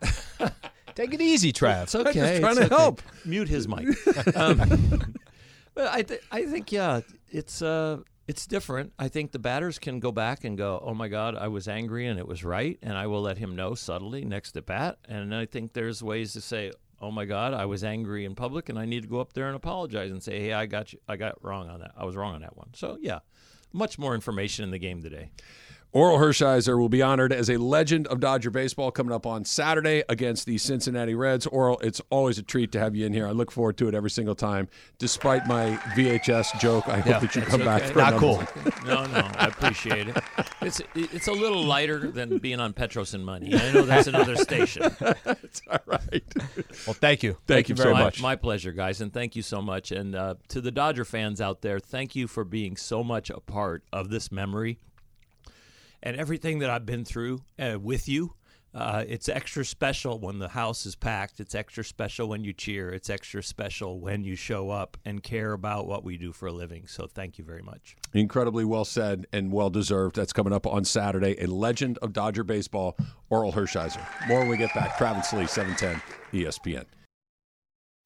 Take it easy, Trav. It's okay. just trying it's to okay. help. Mute his mic. Um, but I, th- I think yeah, it's uh, it's different. I think the batters can go back and go, oh my God, I was angry and it was right, and I will let him know subtly next at bat. And I think there's ways to say, oh my God, I was angry in public, and I need to go up there and apologize and say, hey, I got you, I got wrong on that. I was wrong on that one. So yeah, much more information in the game today. Orel Hershiser will be honored as a legend of Dodger baseball coming up on Saturday against the Cincinnati Reds. Orel, it's always a treat to have you in here. I look forward to it every single time. Despite my VHS joke, I hope Yeah, that you it's come back. okay. For Not cool. one. No, no, I appreciate it. It's it's a little lighter than being on Petros and Money. I know that's another station. It's all right. Well, thank you. Thank you very so my, much. My pleasure, guys, and thank you so much. And uh, to the Dodger fans out there, thank you for being so much a part of this memory and everything that I've been through uh, with you. Uh, it's extra special when the house is packed. It's extra special when you cheer. It's extra special when you show up and care about what we do for a living. So thank you very much. Incredibly well said and well deserved. That's coming up on Saturday. A legend of Dodger baseball, Orel Hershiser. More when we get back. Travis Lee, 710 ESPN.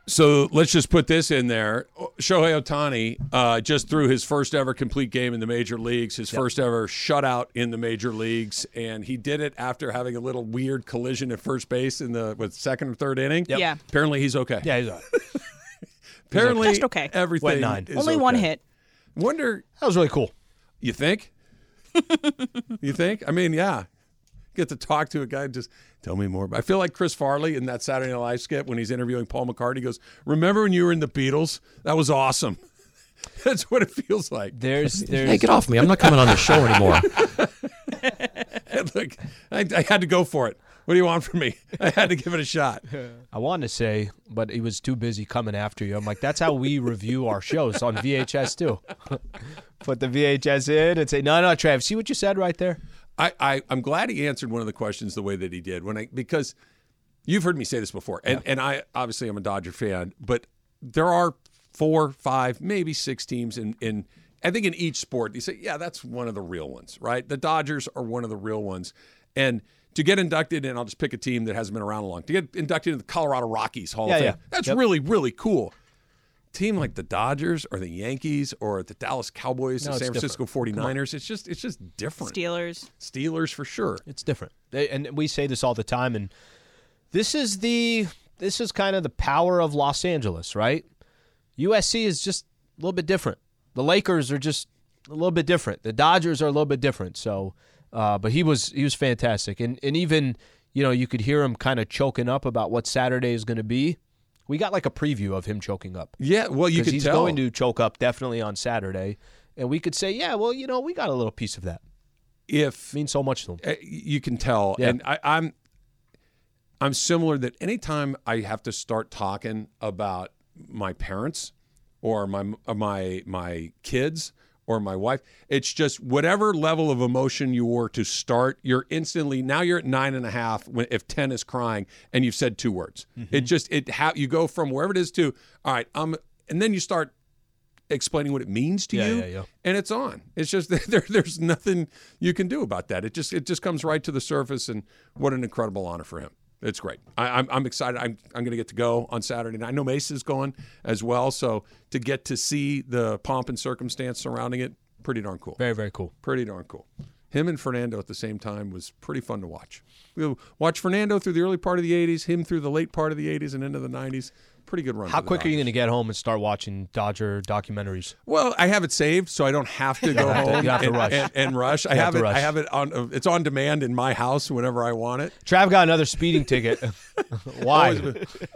So let's just put this in there. Shohei Ohtani uh, just threw his first ever complete game in the major leagues, his first ever shutout in the major leagues, and he did it after having a little weird collision at first base in the with second or third inning. Yep. Yeah. Apparently he's okay. yeah, he's all right. Apparently Just okay. everything Wet nine. is Only one hit. Wonder that was really cool. You think? you think? I mean, yeah. Get to talk to a guy. Just tell me more. I feel like Chris Farley in that Saturday Night Live skit when he's interviewing Paul McCartney. He goes, "Remember when you were in the Beatles? That was awesome." That's what it feels like. There's there's Hey, get off me! I'm not coming on the show anymore. Look, I, I had to go for it. What do you want from me? I had to give it a shot. I wanted to say, but he was too busy coming after you. I'm like, that's how we review our shows on VHS too. Put the VHS in and say, no, no, Trav, see what you said right there? I, I I'm glad he answered one of the questions the way that he did when I because you've heard me say this before, and and I obviously I'm a Dodger fan, but there are four, five, maybe six teams in in I think in each sport you say yeah that's one of the real ones, right? The Dodgers are one of the real ones, and to get inducted, and I'll just pick a team that hasn't been around a long, to get inducted into the Colorado Rockies Hall Yeah, of Fame, yeah. that's Yep. really really cool. Team like the Dodgers or the Yankees or the Dallas Cowboys, No, the San Francisco different. 49ers, it's just it's just different. Steelers. Steelers for sure. It's different. They- And we say this all the time and this is the this is kind of the power of Los Angeles, right? USC is just a little bit different. The Lakers are just a little bit different. The Dodgers are a little bit different. So uh, but he was he was fantastic. And and even, you know, you could hear him kind of choking up about what Saturday is going to be. We got like a preview of him choking up. Yeah, well, you could he's tell. going to choke up definitely on Saturday. And we could say, yeah, well, you know, we got a little piece of that. if means so much to him. uh, you can tell, Yeah. and I, I'm I'm similar. That anytime I have to start talking about my parents or my or my my kids or my wife, it's just whatever level of emotion you were to start, you're instantly now you're at nine and a half when if ten is crying and you've said two words. Mm-hmm. It just it ha- you go from wherever it is to all right. Um, and then you start explaining what it means to Yeah, you yeah, yeah. and it's on it's just there, there's nothing you can do about that it just it just comes right to the surface and what an incredible honor for him it's great. I, I'm, I'm excited. I'm, I'm going to get to go on saturday night. I know mace is going as well so to get to see the pomp and circumstance surrounding it pretty darn cool. Very, very cool. pretty darn cool. Him and fernando at the same time was pretty fun to watch. We watch fernando through the early part of the 80s him through the late part of the 80s and into the 90s pretty good run How quick are you going to get home and start watching Dodger documentaries? Well, I have it saved, so I don't have to go home you have to and, rush. And, and rush. I have have, it. rush. I have it on. It's on demand in my house whenever I want it. Trav got another speeding ticket. Why?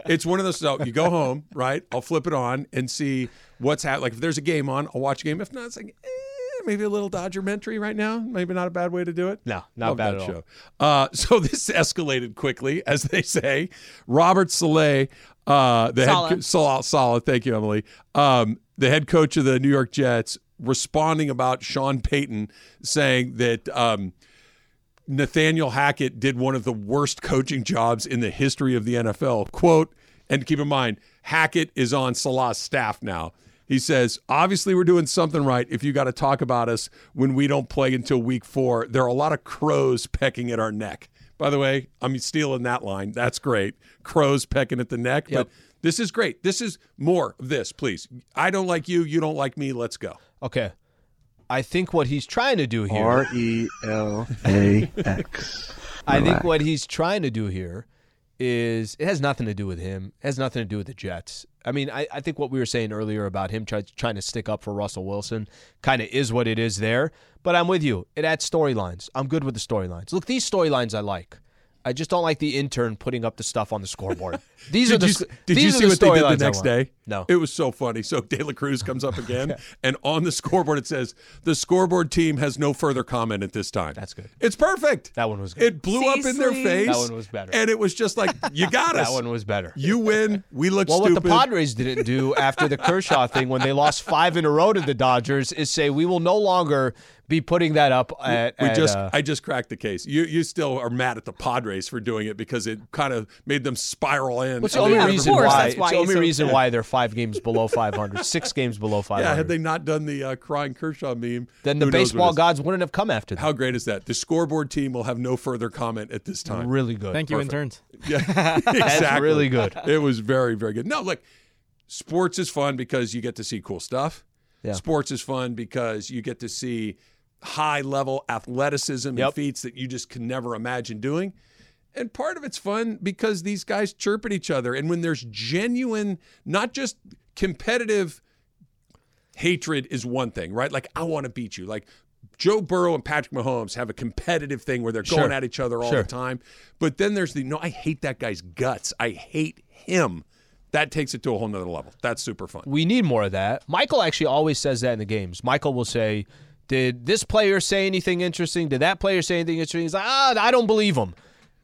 It's one of those. So you go home, right? I'll flip it on and see what's happening. Like if there's a game on, I'll watch a game. If not, it's like eh, maybe a little Dodgermentary right now. Maybe not a bad way to do it. No, not Love bad that at all. show. Uh, so this escalated quickly, as they say. Robert Saleh, uh, the Saleh. head co- Saleh, Saleh, thank you, Emily. Um, the head coach of the New York Jets, responding about Sean Payton, saying that. Um, Nathaniel Hackett did one of the worst coaching jobs in the history of the NFL. Quote, and keep in mind, Hackett is on Saleh's staff now. He says, obviously, we're doing something right if you got to talk about us when we don't play until week four. There are a lot of crows pecking at our neck. By the way, I'm stealing that line. That's great. Crows pecking at the neck. Yep. But this is great. This is more of this, please. I don't like you. You don't like me. Let's go. Okay. I think what he's trying to do here. R E L A X. I think what he's trying to do here is it has nothing to do with him. It has nothing to do with the Jets. I mean, I, I think what we were saying earlier about him try, trying to stick up for Russell Wilson kind of is what it is there. But I'm with you. It adds storylines. I'm good with the storylines. Look, these storylines I like. I just don't like the intern putting up the stuff on the scoreboard. These are the you, did these you see the what they did the next day? No. It was so funny. So De La Cruz comes up again, and on the scoreboard it says, the scoreboard team has no further comment at this time. That's good. It's perfect. That one was good. It blew up in their face. That one was better. And it was just like, you got us. That one was better. You win. We look Well, stupid. Well, what the Padres didn't do after the Kershaw thing when they lost five in a row to the Dodgers is say we will no longer be putting that up at. we at, just, uh, I just cracked the case. You, you still are mad at the Padres for doing it because it kind of made them spiral in. What's And the only yeah, reason course, why? that's why it's the only so reason upset. why they're five games below 500, six games below 500. Yeah, had they not done the uh, crying Kershaw meme, then the who knows what baseball gods wouldn't have come after them. How great is that? The scoreboard team will have no further comment at this time. really good. Thank you, interns. Yeah, exactly. really good. It was very, very good. No, look, sports is fun because you get to see cool stuff. Yeah. Sports is fun because you get to see high level athleticism and feats that you just can never imagine doing. And part of it's fun because these guys chirp at each other. And when there's genuine, not just competitive hatred is one thing, right? Like, I want to beat you. Like, Joe Burrow and Patrick Mahomes have a competitive thing where they're going Sure. at each other all Sure. the time. But then there's the, no, I hate that guy's guts. I hate him. That takes it to a whole nother level. That's super fun. We need more of that. Michael actually always says that in the games. Michael will say, "Did this player say anything interesting? Did that player say anything interesting?" He's like, "Ah, I don't believe him."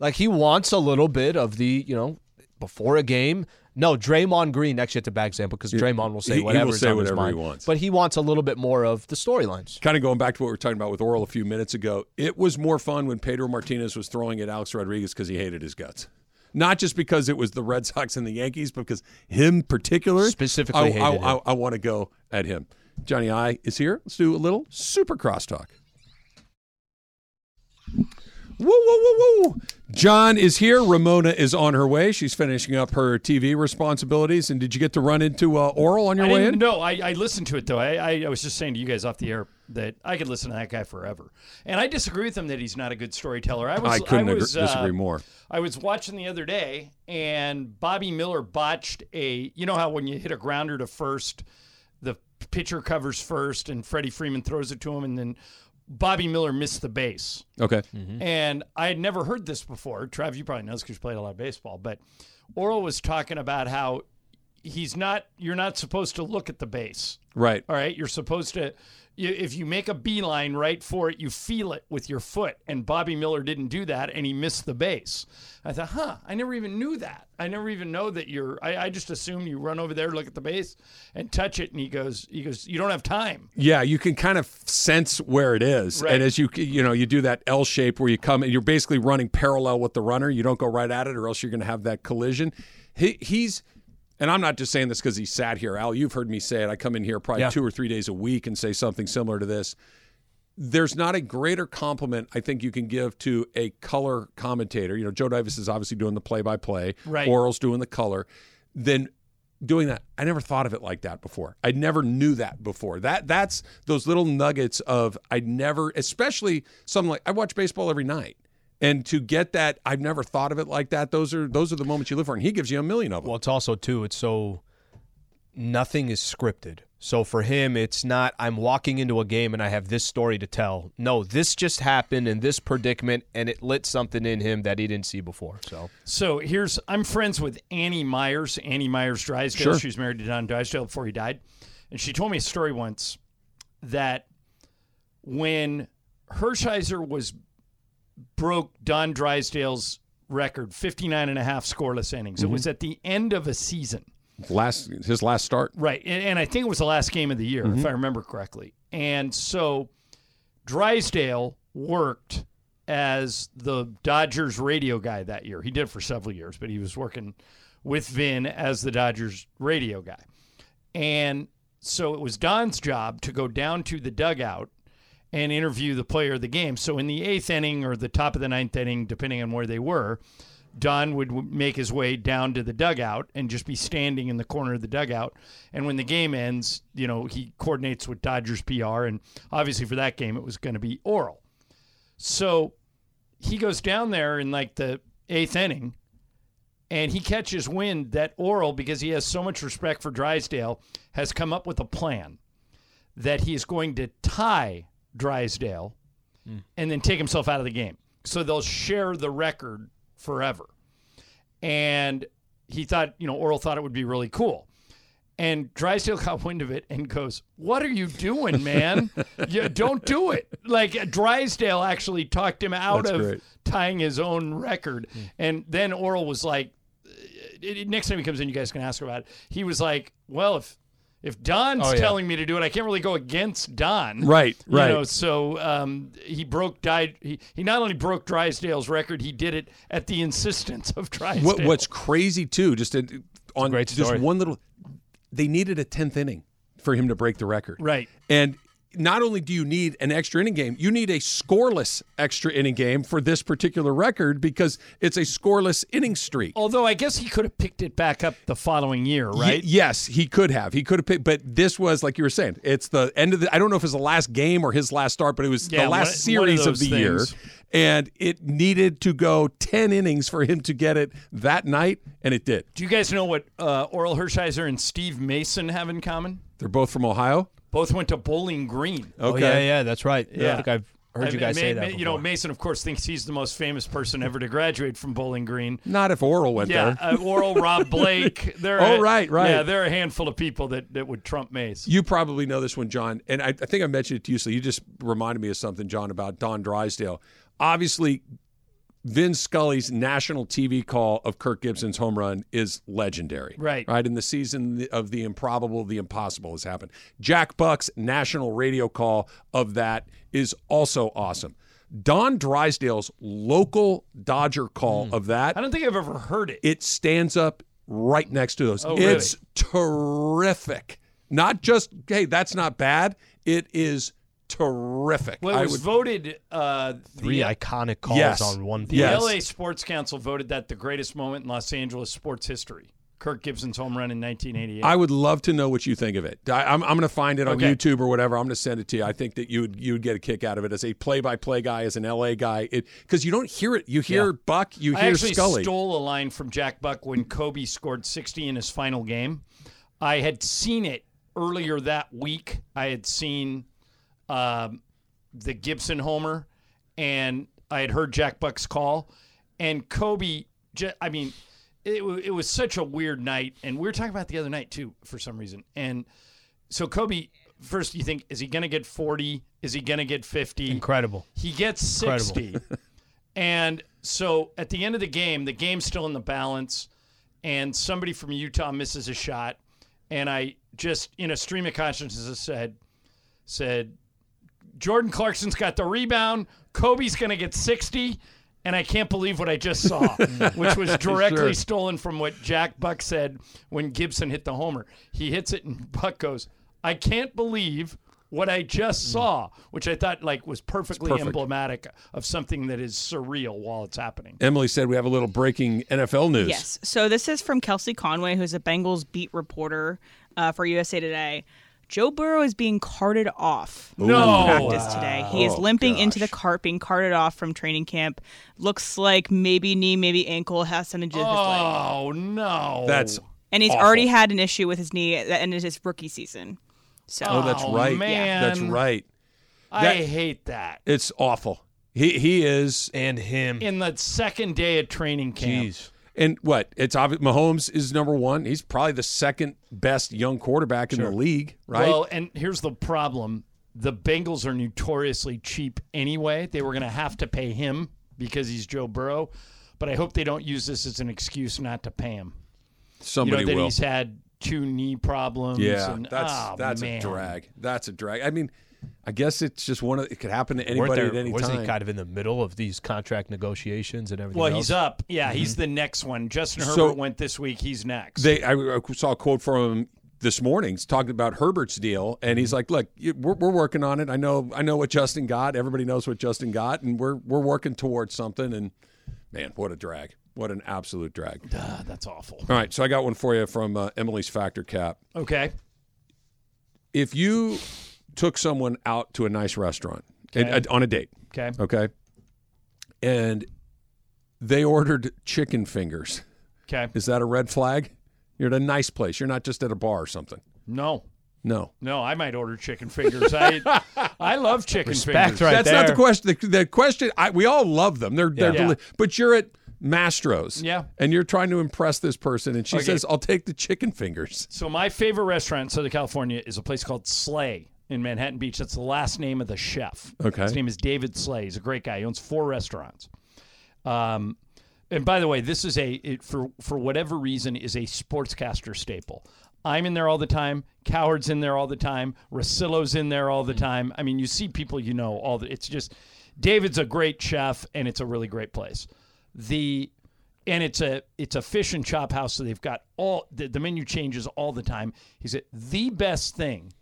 Like he wants a little bit of the, you know, before a game. No, Draymond Green actually it's a bad example because Draymond will say he- he will whatever say whatever he wants. But he wants a little bit more of the storylines. Kind of going back to what we were talking about with Orel a few minutes ago, it was more fun when Pedro Martinez was throwing at Alex Rodriguez because he hated his guts. Not just because it was the Red Sox and the Yankees, but because him particular Specifically I, I. I, I want to go at him. Johnny I is here. Let's do a little super crosstalk. Woo, woo, woo, woo. John is here. Ramona is on her way. She's finishing up her TV responsibilities. And did you get to run into uh, Orel on your I way in? know. I, I listened to it though. I, I, I was just saying to you guys off the air that I could listen to that guy forever, and I disagree with him that he's not a good storyteller. I was. I couldn't agree- was, uh, disagree more. I was watching the other day, and Bobby Miller botched a. You know how when you hit a grounder to first, pitcher covers first, and Freddie Freeman throws it to him, and then Bobby Miller missed the base. Okay. Mm-hmm. And I had never heard this before. Trav, you probably know this because you played a lot of baseball. But Orel was talking about how he's not. You're not supposed to look at the base. Right. All right, you're supposed to. You, if you make a beeline right for it, you feel it with your foot. And Bobby Miller didn't do that, and he missed the base. I thought, huh? I never even knew that. I never even know that you're. I, I just assume you run over there, look at the base, and touch it. And he goes, he goes, you don't have time. Yeah, you can kind of sense where it is, Right. and as you you know you do that L shape where you come and you're basically running parallel with the runner. You don't go right at it, or else you're going to have that collision. He, he's, and I'm not just saying this because he sat here. Al, you've heard me say it. I come in here probably Yeah. two or three days a week and say something similar to this. There's not a greater compliment I think you can give to a color commentator. You know, Joe Davis is obviously doing the play-by-play. Orel's doing the color. Than doing that. I never thought of it like that before. I never knew that before. That that's those little nuggets of I never, especially something like I watch baseball every night. And to get that, I've never thought of it like that. Those are those are the moments you live for, and he gives you a million of them. Well, it's also too. It's so nothing is scripted. So for him, it's not. I'm walking into a game and I have this story to tell. No, this just happened in this predicament, and it lit something in him that he didn't see before. So So here's I'm friends with Annie Meyers, Annie Meyers Drysdale. Sure. She was married to Don Drysdale before he died. And she told me a story once that when Hershiser was broke Don Drysdale's record, 59 and a half scoreless innings. It mhm. was at the end of a season. last his last start. Right. And, and I think it was the last game of the year, if mhm. I remember correctly. And so Drysdale worked as the Dodgers radio guy that year. He did for several years, but he was working with Vin as the Dodgers radio guy. And so it was Don's job to go down to the dugout and interview the player of the game. So in the eighth inning or the top of the ninth inning, depending on where they were, Don would make his way down to the dugout and just be standing in the corner of the dugout. And when the game ends, you know, he coordinates with Dodgers PR. And obviously for that game, it was going to be Orel. So he goes down there in like the eighth inning and he catches wind that Orel, because he has so much respect for Drysdale, has come up with a plan that he is going to tie Drysdale hmm. and then take himself out of the game. So they'll share the record forever. And he thought, you know, Orel thought it would be really cool. And Drysdale got wind of it and goes, What are you doing, man? you don't do it. Like Drysdale actually talked him out That's of great. tying his own record. Hmm. And then Orel was like, it- it- next time he comes in, you guys can ask about it. He was like, Well, if if Don's Oh, yeah. telling me to do it, I can't really go against Don. Right, right. You know, so um, he broke died. He, he not only broke Drysdale's record, he did it at the insistence of Drysdale. What, what's crazy too, just to, on great just one little, they needed a tenth inning for him to break the record. Right. And not only do you need an extra inning game, you need a scoreless extra inning game for this particular record because it's a scoreless inning streak. Although I guess he could have picked it back up the following year, Y- right? yes, he could have. He could have picked, but this was like you were saying. It's the end of the. I don't know if it was the last game or his last start, but it was Yeah, the last series of, the year, and it needed to go ten innings for him to get it that night, and it did. Do you guys know what uh, Orel Hershiser and Steve Mason have in common? They're both from Ohio. Both went to Bowling Green. Oh yeah, yeah, that's right. Yeah. I think I've heard you guys Ma- say Ma- that. You know. Mason, of course, thinks he's the most famous person ever to graduate from Bowling Green. Not if Orel went Yeah, there. uh, Orel, Rob Blake. They're Oh, a- right, right. Yeah, there are a handful of people that, that would trump Mace. You probably know this one, John, and I, I think I mentioned it to you. So you just reminded me of something, John, about Don Drysdale. Obviously, Vin Scully's national TV call of Kirk Gibson's home run is legendary. Right. Right. In the season of the improbable, the impossible has happened. Jack Buck's national radio call of that is also awesome. Don Drysdale's local Dodger call hmm. of that I don't think I've ever heard it. it stands up right next to those. Oh, really? It's terrific. Not just hey, that's not bad. It is terrific. Well, it I was would- voted. Uh, Three the, iconic calls Yes. on one. the Yes. LA Sports Council voted that the greatest moment in Los Angeles sports history. Kirk Gibson's home run in 1988. I would love to know what you think of it. I, I'm, I'm going to find it on Okay. YouTube or whatever. I'm going to send it to you. I think that you would you would get a kick out of it as a play-by-play guy, as an LA guy, It because you don't hear it. You hear Buck, you hear Scully. I actually Scully. stole a line from Jack Buck when Kobe scored 60 in his final game. I had seen it earlier that week. I had seen um, the Gibson homer, and I had heard Jack Buck's call. And Kobe, I mean, it, it was such a weird night. And we were talking about the other night, too, for some reason. And so Kobe, first you think, is he going to get 40? Is he going to get 50? Incredible. He gets 60. and so at the end of the game, the game's still in the balance, and somebody from Utah misses a shot. And I just, in a stream of consciousness, said, said, Jordan Clarkson's got the rebound. Kobe's going to get 60. And I can't believe what I just saw, which was directly Sure. stolen from what Jack Buck said when Gibson hit the homer. He hits it, and Buck goes, I can't believe what I just saw, which I thought like was perfectly perfect. emblematic of something that is surreal while it's happening. Emily said we have a little breaking NFL news. Yes. So this is from Kelsey Conway, who's a Bengals beat reporter uh, for USA Today. Joe Burrow is being carted off No. practice today. He is Oh, limping into the gosh. cart, being carted off from training camp. Looks like maybe knee, maybe ankle has something to do with his leg. Oh no! That's And he's awful. already had an issue with his knee that ended his rookie season. So oh, that's Oh, right. man. That's right. I hate that. It's awful. He he is And him. In the second day of training camp, Jeez. And what? It's obvious. Mahomes is number one. He's probably the second best young quarterback in the league, right? Well, and here's the problem: the Bengals are notoriously cheap anyway. They were going to have to pay him because he's Joe Burrow, but I hope they don't use this as an excuse not to pay him. Somebody you know that will. he's had two knee problems. yeah, and, that's oh, that's man. a drag. That's a drag. I mean, I guess it's just one of. It could happen to Weren't anybody there- at any was time. he kind of in the middle of these contract negotiations and everything Well, else? he's up. Yeah, he's the next one. Justin Herbert So- went this week. He's next. They, I, I saw a quote from him this morning he's talking about Herbert's deal, and Mm-hmm. he's like, "Look, we're, we're working on it. I know, I know what Justin got. Everybody knows what Justin got, and we're we're working towards something." And man, what a drag! What an absolute drag! Ah, that's awful. All right, so I got one for you from uh, Emily's Factor Cap. Okay. If you took someone out to a nice restaurant and- uh, on a date, Okay. okay, and they ordered chicken fingers, Okay. Is that a red flag? You're at a nice place. You're not just at a bar or something. No. No. No, I might order chicken fingers. I I love chicken Respect fingers. right That's not the question. The, the question, I, we all love them. They're, they're Yeah. deli- but you're at Mastro's. Yeah. And you're trying to impress this person, and she Okay. says, I'll take the chicken fingers. So my favorite restaurant in Southern California is a place called Slay in Manhattan Beach. That's the last name of the chef. Okay. His name is David Slay. He's a great guy. He owns four restaurants. Um, and by the way, this is a it, for for whatever reason is a sportscaster staple. I'm in there all the time. Coward's in there all the time. Rosillo's in there all the time. I mean, you see people you know all the. It's just David's a great chef, and it's a really great place. The and it's a it's a fish and chop house, so they've got all the, the menu changes all the time. He said the best thing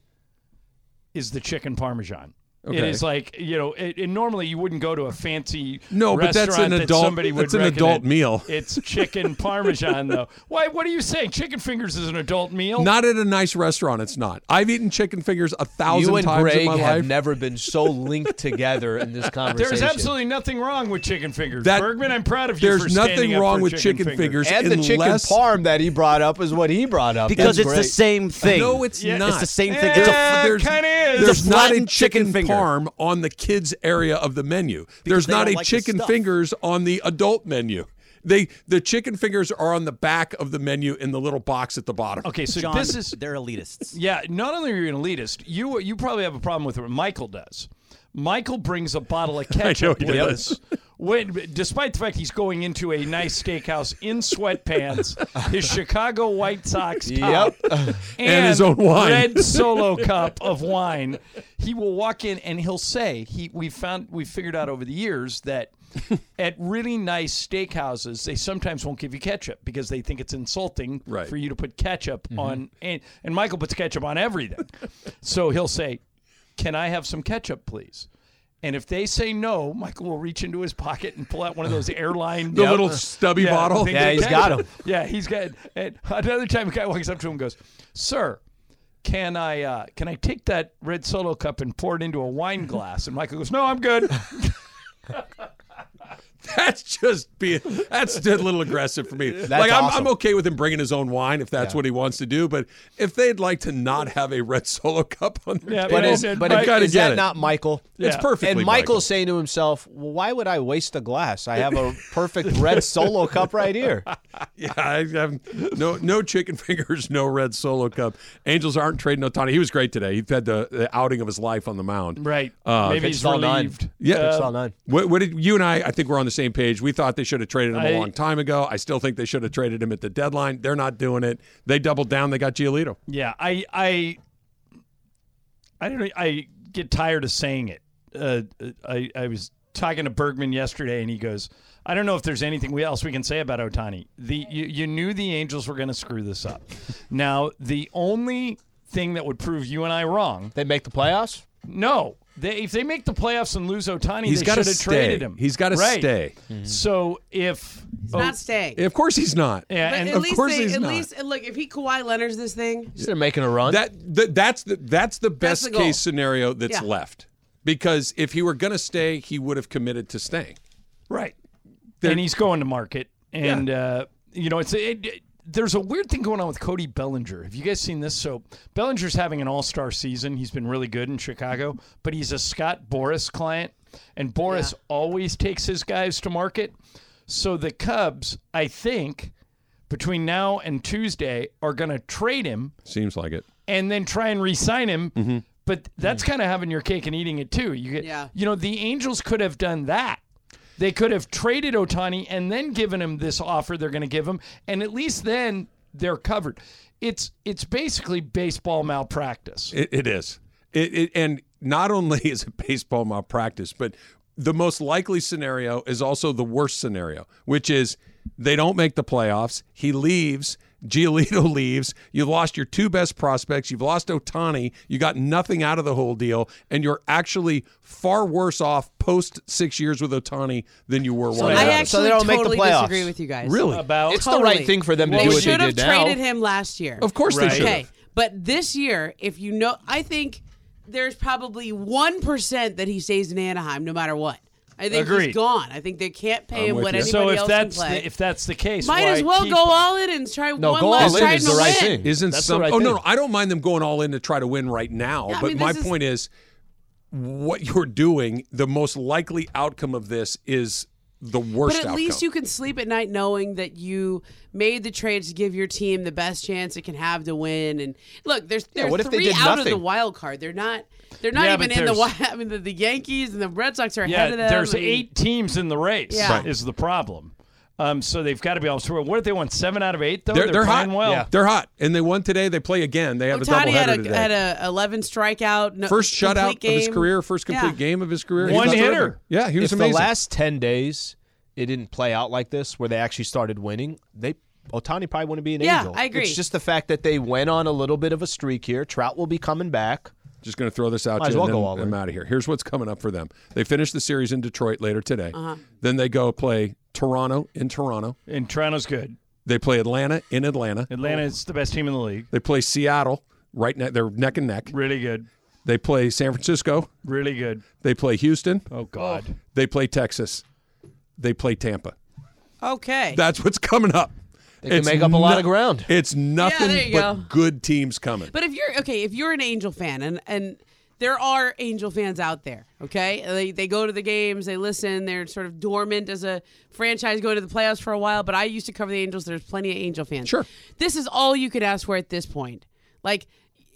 is the chicken parmesan. It Okay. is like you know, it, and normally you wouldn't go to a fancy No, but that's restaurant an that adult- somebody would that's an adult recommend. meal. It's chicken parmesan though. Why? What are you saying? Chicken fingers is an adult meal? Not at a nice restaurant, it's not. I've eaten chicken fingers a thousand You and times Greg in my have life. never been so linked together in this conversation. There's absolutely nothing wrong with chicken fingers. That- Bergman, I'm proud of you. There's for nothing up wrong for with chicken fingers. and the chicken unless- parm that he brought up is what he brought up. because That's it's the same thing. No, it's Yeah. not. It's the same thing. Yeah, It's a there's, kinda is. there's It's not a chicken, chicken finger. Parm on the kids area of the menu. there's not a like chicken fingers on the adult menu. They the chicken fingers are on the back of the menu in the little box at the bottom. Okay, so John, this is they're elitists. Yeah, not only are you an elitist, you you probably have a problem with what Michael does. Michael brings a bottle of ketchup he with does. us. When, despite the fact he's going into a nice steakhouse in sweatpants, his Chicago White Sox top, and, And his own wine. red solo cup of wine, he will walk in and he'll say, "He we found we figured out over the years that at really nice steakhouses they sometimes won't give you ketchup because they think it's insulting Right. for you to put ketchup mm-hmm. on and, and Michael puts ketchup on everything. so he'll say, "Can I have some ketchup, please?" And if they say no, Michael will reach into his pocket and pull out one of those airline The little stubby yeah, bottle. Yeah, he's got 'em. Yeah, he's got. And another time, a guy walks up to him and goes, "Sir, can I uh, can I take that red solo cup and pour it into a wine glass?" And Michael goes, "No, I'm good." That's just being that's a little aggressive for me. like I'm, awesome. I'm okay with him bringing his own wine if that's what he wants to do, but if they'd like to not have a red solo cup on their Yeah, table, But, is, Well, but I is get that it. not Michael? It's Yeah. perfectly And Michael. Michael's saying to himself, well, why would I waste a glass? I have a perfect red solo cup right here. Yeah, I have no no chicken fingers, no red solo cup. Angels aren't trading Ohtani. He was great today. He had the, the outing of his life on the mound. right. Uh, Maybe he's all nine. relieved. Yeah. Pitched Uh, all nine. What, what did you and I? I think we're on the same page. We thought they should have traded him a I- long time ago. I still think they should have traded him at the deadline. They're not doing it. They doubled down. They got Giolito. Yeah, I I I don't. I get tired of saying it. Uh, I I was talking to Bergman yesterday, and he goes, "I don't know if there's anything else we can say about Ohtani. The you, you knew the Angels were going to screw this up. now the only thing that would prove you and I wrong, They make the playoffs? no." They, if they make the playoffs and lose Ohtani, He's they gotta should have traded him. He's gotta Right. stay. So if He's oh, not staying. Of course he's not. yeah, but and at of least course they, he's at not. least look if he Kawhi Leonard's this thing. They're making a run. That, that that's the that's the best the case scenario that's Yeah. left. Because if he were going to stay, he would have committed to staying. Right. and he's going to market. And, uh, you know, it's it, it- there's a weird thing going on with Cody Bellinger. Have you guys seen this? So Bellinger's having an all star season. He's been really good in Chicago, but he's a Scott Boras client. And Boris always takes his guys to market. So the Cubs, I think, between now and Tuesday, are going to trade him Seems like it. and then try and re-sign him. Mm-hmm. But that's kind of having your cake and eating it too. You get, Yeah. you know, the Angels could have done that. They could have traded Ohtani and then given him this offer they're going to give him, and at least then they're covered. It's it's basically baseball malpractice. It, it is. It, it and not only is it baseball malpractice, but the most likely scenario is also the worst scenario, which is they don't make the playoffs. He leaves. Giolito leaves. You've lost your two best prospects. You've lost Ohtani. You got nothing out of the whole deal, and you're actually far worse off post six years with Ohtani than you were So while they you I had him. actually they don't make the totally playoffs. disagree with you guys. Really? About it's the right thing for them to they do what they should have did now. traded him last year. Of course they should. Okay, but this year, if you know, I think there's probably one percent that he stays in Anaheim no matter what. I think Agreed. he's gone. I think they can't pay I'm him with what you. anybody So if else that's can play. the, if that's the case, Might why as well go all in and try No, one go all last in try is to the right win. thing. Isn't That's the some? right oh no, thing. no, I don't mind them going all in to try to win right now. Yeah, I but mean, my is- point is, what you're doing, the most likely outcome of this is the worst. But at outcome. least you can sleep at night knowing that you made the trades to give your team the best chance it can have to win. And look, there's Yeah, there's what if they three did out of the wild card. They're not they're not Yeah, even in the wild. I mean, the, the Yankees and the Red Sox are ahead of them. there's I mean, eight teams in the race. Yeah. Right. is the problem. Um, so they've got to be able to. What if they won seven out of eight though? they're, they're hot. playing well. Yeah. They're hot, and they won today. They play again. They have a Ohtani had doubleheader a today. had a 11 strikeout, no, first complete shutout of his career, first complete Yeah. game of his career. One He's hitter. terrific. Yeah, he was if amazing. the last ten days it didn't play out like this, where they actually started winning, they Ohtani probably wouldn't be an Yeah, angel. I agree. It's just the fact that they went on a little bit of a streak here. Trout will be coming back. Just going to throw this out Might to as you, well and go then all in. I'm out of here. Here's what's coming up for them. They finish the series in Detroit later today. Uh-huh. Then they go play Toronto in Toronto. And Toronto's good. They play Atlanta in Atlanta. Atlanta is the best team in the league. They play Seattle. Right, ne- they're neck and neck. Really good. They play San Francisco. Really good. They play Houston. Oh God. They play Texas. They play Tampa. Okay. That's what's coming up. They can make up a lot of ground. It's nothing there you but go. good teams coming. But if you're okay, if you're an Angel fan, and and there are Angel fans out there, okay, they they go to the games, they listen, they're sort of dormant as a franchise going to the playoffs for a while. But I used to cover the Angels. There's plenty of Angel fans. Sure. this is all you could ask for at this point. Like.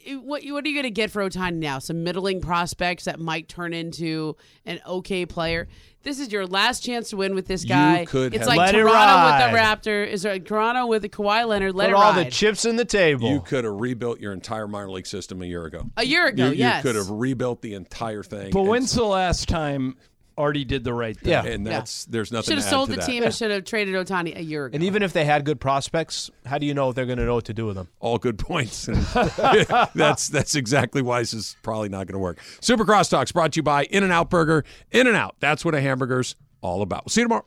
It- What what are you going to get for Ohtani now? Some middling prospects that might turn into an okay player. This is your last chance to win with this guy. You guy. could it's have- like Let it Toronto ride. with the Raptor. Is there Toronto with the Kawhi Leonard? Let Put it all ride. the chips in the table. You could have rebuilt your entire minor league system a year ago. a year ago, You, yes. you could have rebuilt the entire thing. But when's the last time Artie did the right thing? Yeah. and that's there's nothing. Should have sold to the that. team and should have traded Ohtani a year ago. and even if they had good prospects, how do you know if they're going to know what to do with them? All good points. That's that's exactly why this is probably not going to work. Super Crosstalks brought to you by In-N-Out Burger. In-N-Out. That's what a hamburger's all about. We'll see you tomorrow.